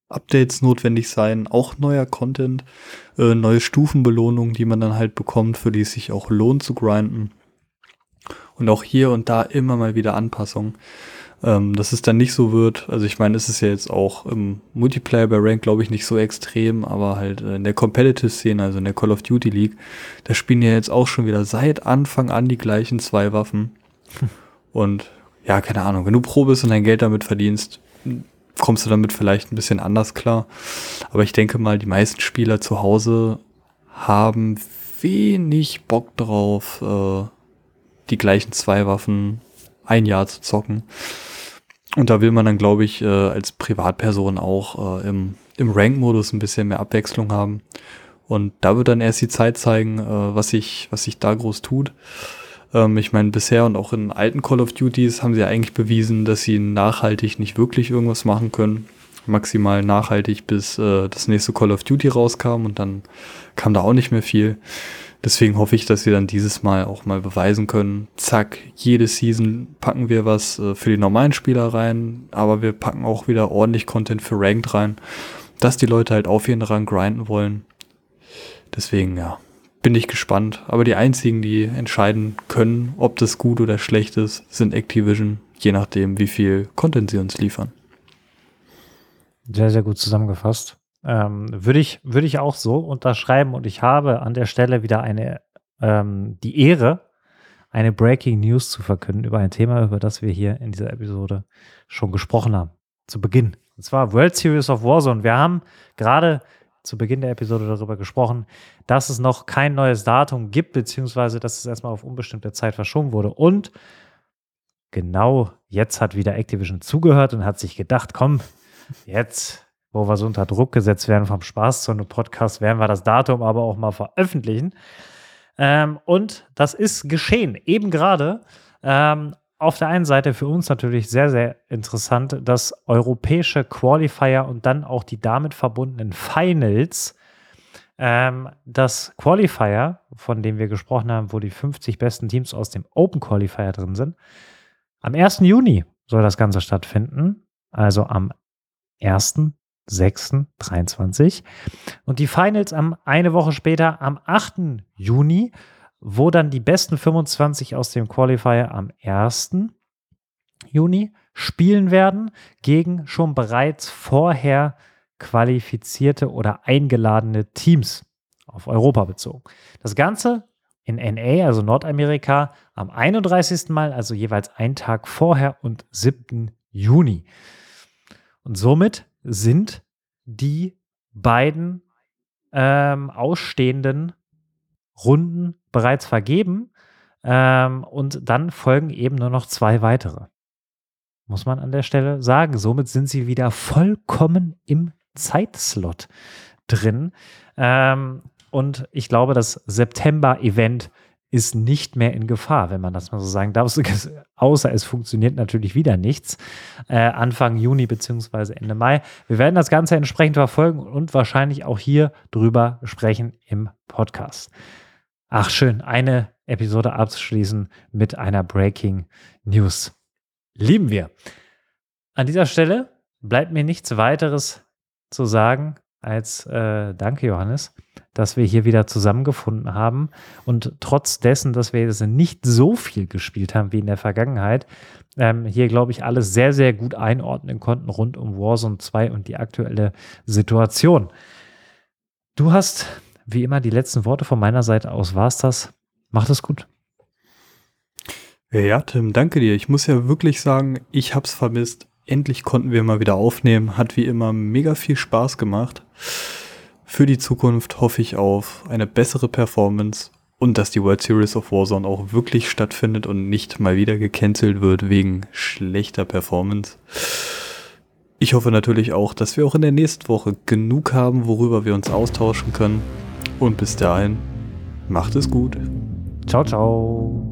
Updates notwendig sein, auch neuer Content, äh, neue Stufenbelohnungen, die man dann halt bekommt, für die es sich auch lohnt zu grinden. Und auch hier und da immer mal wieder Anpassungen. Ähm, dass es dann nicht so wird, also ich meine, es ist ja jetzt auch im Multiplayer bei Rank, glaube ich, nicht so extrem, aber halt in der Competitive-Szene, also in der Call of Duty League, da spielen ja jetzt auch schon wieder seit Anfang an die gleichen zwei Waffen. Und ja, keine Ahnung, wenn du Pro bist und dein Geld damit verdienst, kommst du damit vielleicht ein bisschen anders klar. Aber ich denke mal, die meisten Spieler zu Hause haben wenig Bock drauf, äh, die gleichen zwei Waffen ein Jahr zu zocken. Und da will man dann, glaube ich, äh, als Privatperson auch äh, im, im Rank-Modus ein bisschen mehr Abwechslung haben. Und da wird dann erst die Zeit zeigen, äh, was sich was sich da groß tut. Ähm, ich meine, bisher und auch in alten Call of Duties haben sie eigentlich bewiesen, dass sie nachhaltig nicht wirklich irgendwas machen können. Maximal nachhaltig, bis äh, das nächste Call of Duty rauskam und dann kam da auch nicht mehr viel. Deswegen hoffe ich, dass wir dann dieses Mal auch mal beweisen können, zack, jede Season packen wir was äh, für die normalen Spieler rein, aber wir packen auch wieder ordentlich Content für Ranked rein, dass die Leute halt auf jeden Rang grinden wollen. Deswegen, ja, bin ich gespannt. Aber die einzigen, die entscheiden können, ob das gut oder schlecht ist, sind Activision, je nachdem, wie viel Content sie uns liefern. Sehr, sehr gut zusammengefasst. Ähm, würde ich, würde ich auch so unterschreiben und ich habe an der Stelle wieder eine, ähm, die Ehre, eine Breaking News zu verkünden über ein Thema, über das wir hier in dieser Episode schon gesprochen haben. Zu Beginn. Und zwar World Series of Warzone. Wir haben gerade zu Beginn der Episode darüber gesprochen, dass es noch kein neues Datum gibt, beziehungsweise dass es erstmal auf unbestimmte Zeit verschoben wurde. Und genau jetzt hat wieder Activision zugehört und hat sich gedacht, komm, jetzt, wo wir so unter Druck gesetzt werden vom Spaß zu einem Podcast, werden wir das Datum aber auch mal veröffentlichen. Ähm, und das ist geschehen, eben gerade. Ähm, auf der einen Seite für uns natürlich sehr, sehr interessant, dass europäische Qualifier und dann auch die damit verbundenen Finals, ähm, das Qualifier, von dem wir gesprochen haben, wo die 50 besten Teams aus dem Open Qualifier drin sind, am 1. Juni soll das Ganze stattfinden, also am 1.6.23 und die Finals am eine Woche später am 8. Juni wo dann die besten 25 aus dem Qualifier am 1. Juni spielen werden gegen schon bereits vorher qualifizierte oder eingeladene Teams auf Europa bezogen. Das Ganze in NA, also Nordamerika, am 31. Mal, also jeweils einen Tag vorher und 7. Juni. Und somit sind die beiden ähm, ausstehenden Runden bereits vergeben ähm, und dann folgen eben nur noch zwei weitere. Muss man an der Stelle sagen. Somit sind sie wieder vollkommen im Zeitslot drin. Ähm, und ich glaube, das September-Event ist nicht mehr in Gefahr, wenn man das mal so sagen darf. Außer es funktioniert natürlich wieder nichts. Äh, Anfang Juni beziehungsweise Ende Mai. Wir werden das Ganze entsprechend verfolgen und wahrscheinlich auch hier drüber sprechen im Podcast. Ach, schön, eine Episode abzuschließen mit einer Breaking News. Lieben wir. An dieser Stelle bleibt mir nichts weiteres zu sagen als äh, Danke, Johannes, dass wir hier wieder zusammengefunden haben und trotz dessen, dass wir jetzt nicht so viel gespielt haben wie in der Vergangenheit, ähm, hier, glaube ich, alles sehr, sehr gut einordnen konnten rund um Warzone 2 und die aktuelle Situation. Du hast, wie immer, die letzten Worte von meiner Seite aus. War's das? Macht es gut. Ja, Tim, danke dir. Ich muss ja wirklich sagen, ich hab's vermisst. Endlich konnten wir mal wieder aufnehmen. Hat wie immer mega viel Spaß gemacht. Für die Zukunft hoffe ich auf eine bessere Performance und dass die World Series of Warzone auch wirklich stattfindet und nicht mal wieder gecancelt wird wegen schlechter Performance. Ich hoffe natürlich auch, dass wir auch in der nächsten Woche genug haben, worüber wir uns austauschen können. Und bis dahin, macht es gut. Ciao, ciao.